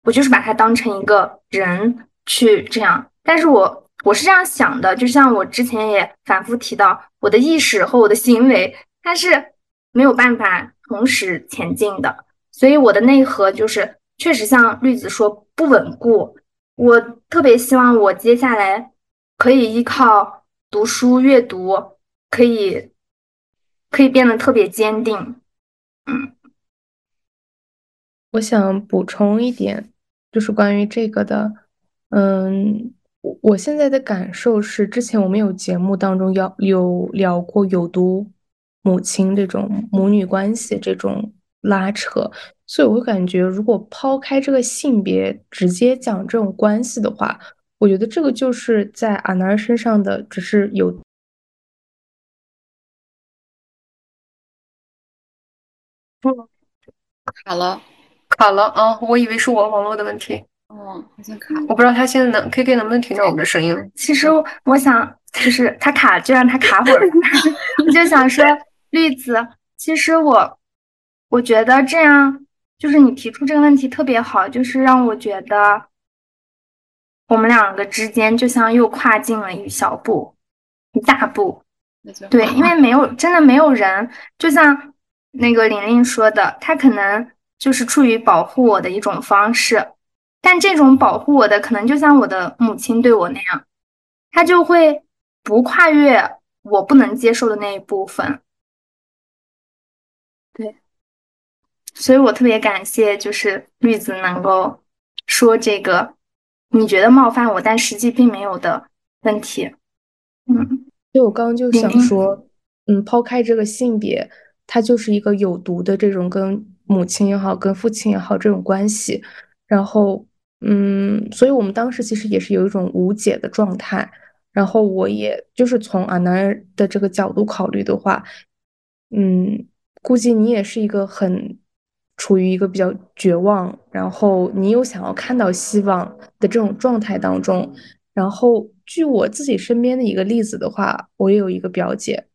我就是把他当成一个人去这样。但是我我是这样想的，就像我之前也反复提到，我的意识和我的行为，它是没有办法同时前进的。所以我的内核就是确实像绿子说不稳固。我特别希望我接下来可以依靠。读书阅读可以可以变得特别坚定，嗯，我想补充一点，就是关于这个的，嗯，我我现在的感受是，之前我们有节目当中要有聊过有毒母亲这种母女关系这种拉扯，所以我会感觉，如果抛开这个性别，直接讲这种关系的话。我觉得这个就是在阿南身上的，只是有。卡了，卡了啊！我以为是我网络的问题。哦，好像卡。我不知道他现在能 K K 能不能听到我们的声音。*laughs* 其实我想，就是他卡就让他卡会儿。*laughs* 我就想说，绿子，其实我我觉得这样，就是你提出这个问题特别好，就是让我觉得。我们两个之间就像又跨进了一小步，一大步。对，因为没有真的没有人，就像那个玲玲说的，他可能就是出于保护我的一种方式，但这种保护我的可能就像我的母亲对我那样，他就会不跨越我不能接受的那一部分。对，所以我特别感谢，就是绿子能够说这个。你觉得冒犯我，但实际并没有的问题。嗯，就我刚刚就想说，嗯，抛开这个性别，它就是一个有毒的这种跟母亲也好，跟父亲也好这种关系。然后，嗯，所以我们当时其实也是有一种无解的状态。然后，我也就是从阿南的这个角度考虑的话，嗯，估计你也是一个很。处于一个比较绝望，然后你又想要看到希望的这种状态当中。然后，据我自己身边的一个例子的话，我也有一个表姐，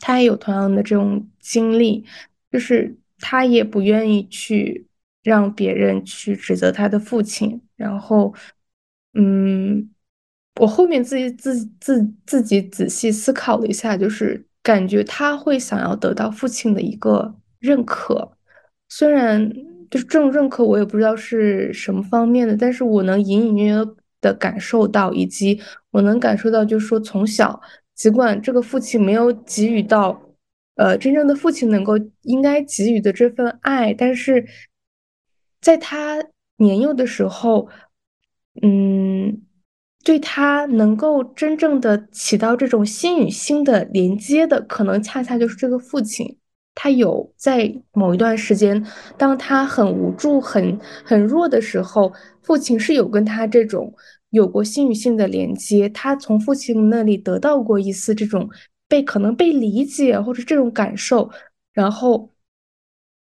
她也有同样的这种经历，就是他也不愿意去让别人去指责他的父亲。然后，嗯，我后面自己自自自己仔细思考了一下，就是感觉他会想要得到父亲的一个认可。虽然就是这种认可，我也不知道是什么方面的，但是我能隐隐约约的感受到，以及我能感受到，就是说从小，尽管这个父亲没有给予到，呃，真正的父亲能够应该给予的这份爱，但是在他年幼的时候，嗯，对他能够真正的起到这种心与心的连接的，可能恰恰就是这个父亲。他有在某一段时间，当他很无助、很很弱的时候，父亲是有跟他这种有过心与心的连接。他从父亲那里得到过一丝这种被可能被理解或者这种感受，然后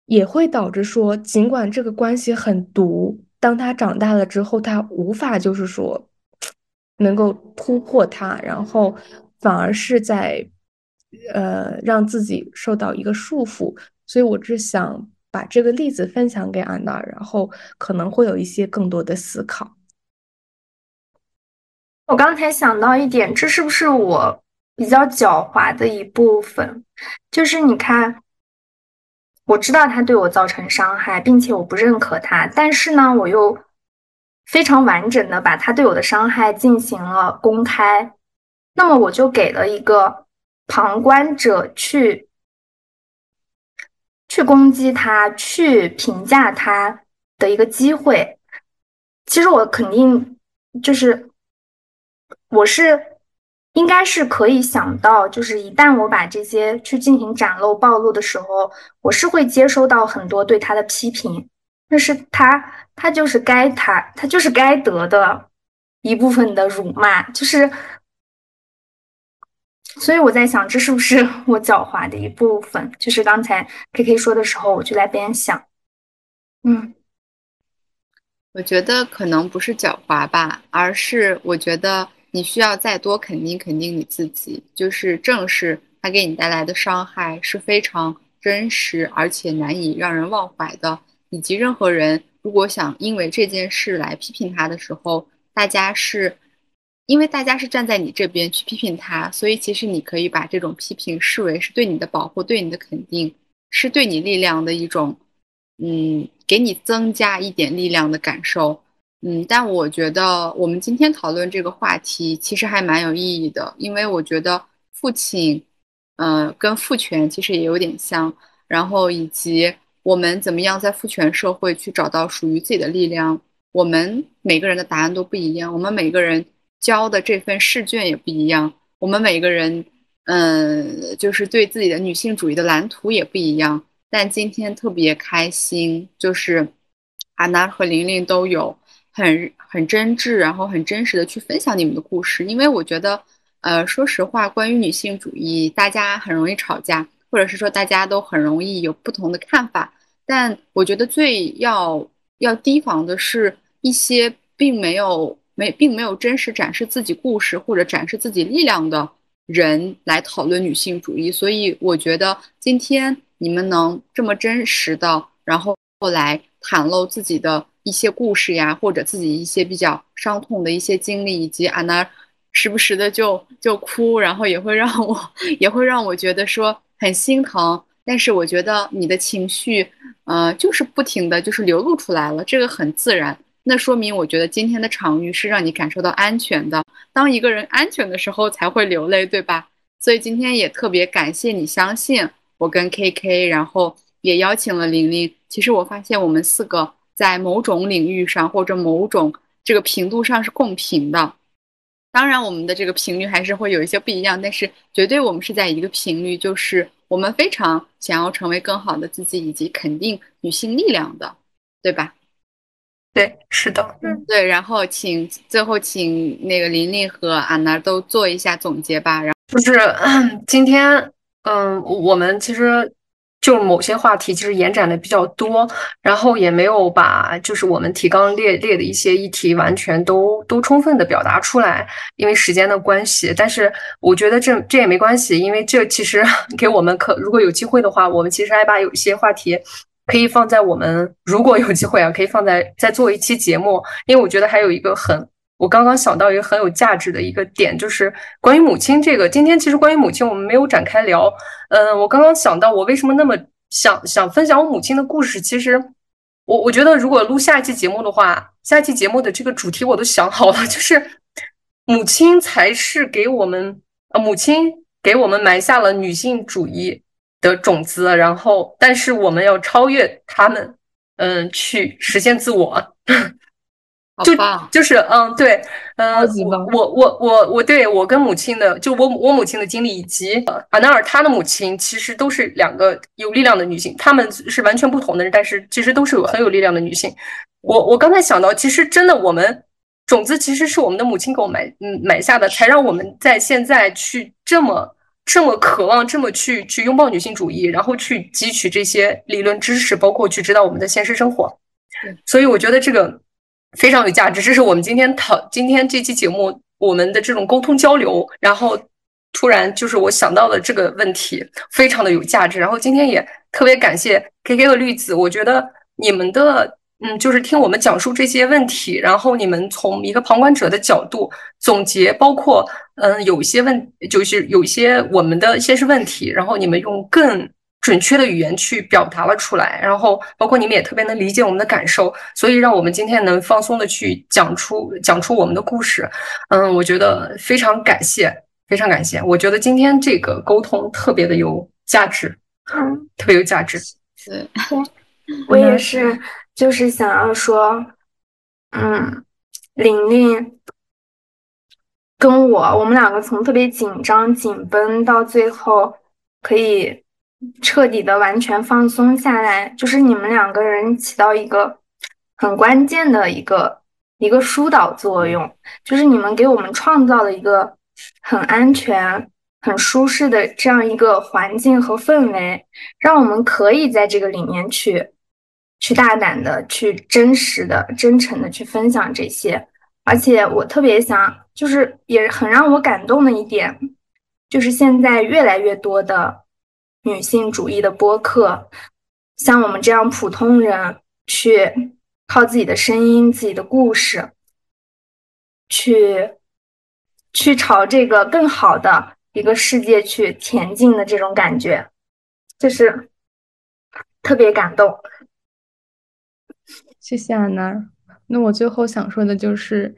也会导致说，尽管这个关系很毒，当他长大了之后，他无法就是说能够突破它，然后反而是在呃让自己受到一个束缚。所以我只想把这个例子分享给安娜，然后可能会有一些更多的思考。我刚才想到一点，这是不是我比较狡猾的一部分？就是你看。我知道他对我造成伤害，并且我不认可他，但是呢，我又非常完整的把他对我的伤害进行了公开，那么我就给了一个旁观者去去攻击他、去评价他的一个机会。其实我肯定就是我是。应该是可以想到，就是一旦我把这些去进行展露暴露的时候，我是会接收到很多对他的批评。但是他，他就是该他，他就是该得的一部分的辱骂，就是。所以我在想，这是不是 *laughs* 我狡猾的一部分？就是刚才 K K 说的时候，我就在边想，嗯，我觉得可能不是狡猾吧，而是我觉得。你需要再多肯定肯定你自己，就是正视他给你带来的伤害是非常真实而且难以让人忘怀的。以及任何人如果想因为这件事来批评他的时候，大家是因为大家是站在你这边去批评他，所以其实你可以把这种批评视为是对你的保护，对你的肯定，是对你力量的一种，嗯，给你增加一点力量的感受。嗯，但我觉得我们今天讨论这个话题其实还蛮有意义的，因为我觉得父亲，嗯，跟父权其实也有点像，然后以及我们怎么样在父权社会去找到属于自己的力量，我们每个人的答案都不一样，我们每个人交的这份试卷也不一样，我们每个人，嗯，就是对自己的女性主义的蓝图也不一样。但今天特别开心，就是安娜和玲玲都有。很很真挚，然后很真实的去分享你们的故事，因为我觉得，呃，说实话，关于女性主义，大家很容易吵架，或者是说大家都很容易有不同的看法。但我觉得最要要提防的是一些并没有没并没有真实展示自己故事或者展示自己力量的人来讨论女性主义。所以我觉得今天你们能这么真实的，然后后来袒露自己的。一些故事呀，或者自己一些比较伤痛的一些经历，以及安娜时不时的就就哭，然后也会让我也会让我觉得说很心疼。但是我觉得你的情绪，呃，就是不停的就是流露出来了，这个很自然。那说明我觉得今天的场域是让你感受到安全的。当一个人安全的时候才会流泪，对吧？所以今天也特别感谢你相信我跟 KK，然后也邀请了玲玲。其实我发现我们四个。在某种领域上或者某种这个频度上是共频的，当然我们的这个频率还是会有一些不一样，但是绝对我们是在一个频率，就是我们非常想要成为更好的自己，以及肯定女性力量的，对吧？对，是的，嗯，对。然后请最后请那个琳琳和安娜都做一下总结吧。然后就是今天，嗯，我们其实。就某些话题其实延展的比较多，然后也没有把就是我们提纲列列的一些议题完全都都充分的表达出来，因为时间的关系。但是我觉得这这也没关系，因为这其实 *laughs* 给我们可如果有机会的话，我们其实还把有一些话题可以放在我们如果有机会啊，可以放在再做一期节目，因为我觉得还有一个很。我刚刚想到一个很有价值的一个点，就是关于母亲这个。今天其实关于母亲我们没有展开聊。嗯，我刚刚想到我为什么那么想想分享我母亲的故事。其实我我觉得如果录下一期节目的话，下一期节目的这个主题我都想好了，*laughs* 就是母亲才是给我们呃母亲给我们埋下了女性主义的种子，然后但是我们要超越他们，嗯，去实现自我。就就是嗯对嗯我我我我对我跟母亲的就我我母亲的经历以及阿纳尔她的母亲其实都是两个有力量的女性，她们是完全不同的人，但是其实都是有很有力量的女性。我我刚才想到，其实真的我们种子其实是我们的母亲给我埋嗯埋下的，才让我们在现在去这么这么渴望，这么去去拥抱女性主义，然后去汲取这些理论知识，包括去指导我们的现实生活。所以我觉得这个非常有价值。这是我们今天讨今天这期节目我们的这种沟通交流，然后突然就是我想到了这个问题，非常的有价值。然后今天也特别感谢 K K 和绿子，我觉得你们的。嗯，就是听我们讲述这些问题，然后你们从一个旁观者的角度总结，包括嗯，有些问，就是有些我们的现实问题，然后你们用更准确的语言去表达了出来，然后包括你们也特别能理解我们的感受，所以让我们今天能放松的去讲出讲出我们的故事。嗯，我觉得非常感谢，非常感谢。我觉得今天这个沟通特别的有价值，嗯，特别有价值。对，*laughs* 我也是。就是想要说，嗯，玲玲跟我，我们两个从特别紧张、紧绷到最后可以彻底的完全放松下来，就是你们两个人起到一个很关键的一个一个疏导作用，就是你们给我们创造了一个很安全、很舒适的这样一个环境和氛围，让我们可以在这个里面去。去大胆的、去真实的、真诚的去分享这些，而且我特别想，就是也很让我感动的一点，就是现在越来越多的女性主义的播客，像我们这样普通人，去靠自己的声音、自己的故事，去去朝这个更好的一个世界去前进的这种感觉，就是特别感动。谢谢安娜。那我最后想说的就是，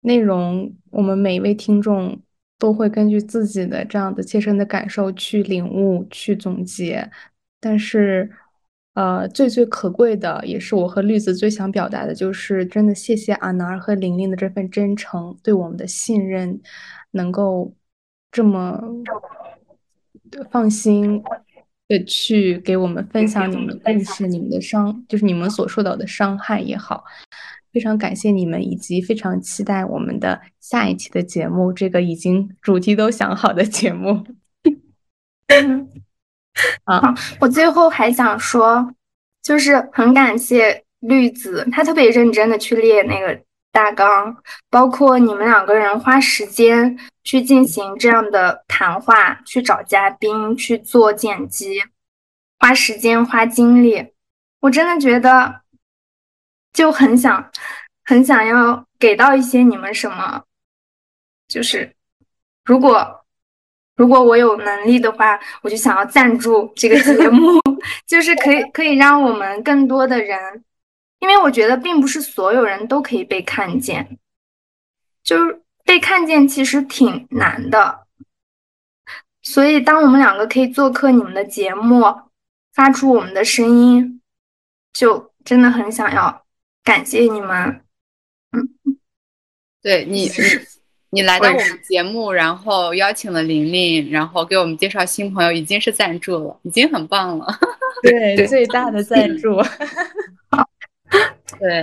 内容我们每一位听众都会根据自己的这样的切身的感受去领悟、去总结。但是，呃，最最可贵的，也是我和绿子最想表达的，就是真的谢谢阿南儿和玲玲的这份真诚，对我们的信任，能够这么放心。的去给我们分享你们的故事，你们的伤，就是你们所受到的伤害也好，非常感谢你们，以及非常期待我们的下一期的节目，这个已经主题都想好的节目。*laughs* 啊，我最后还想说，就是很感谢绿子，他特别认真的去列那个。大纲包括你们两个人花时间去进行这样的谈话，去找嘉宾，去做剪辑，花时间花精力，我真的觉得就很想很想要给到一些你们什么，就是如果如果我有能力的话，我就想要赞助这个节目，*laughs* 就是可以可以让我们更多的人。因为我觉得，并不是所有人都可以被看见，就是被看见其实挺难的。所以，当我们两个可以做客你们的节目，发出我们的声音，就真的很想要感谢你们。嗯，对你，你你来到我们节目，然后邀请了玲玲，然后给我们介绍新朋友，已经是赞助了，已经很棒了。*laughs* 对，最大的赞助。*laughs* 对，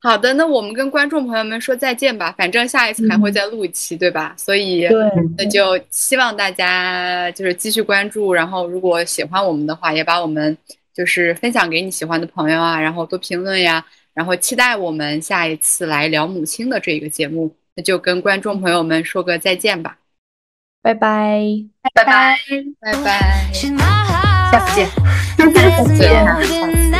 好的，那我们跟观众朋友们说再见吧。反正下一次还会再录一期，对吧？所以，那就希望大家就是继续关注。然后，如果喜欢我们的话，也把我们就是分享给你喜欢的朋友啊，然后多评论呀。然后，期待我们下一次来聊母亲的这个节目。那就跟观众朋友们说个再见吧，拜拜，拜拜，拜拜，下次见，下次见。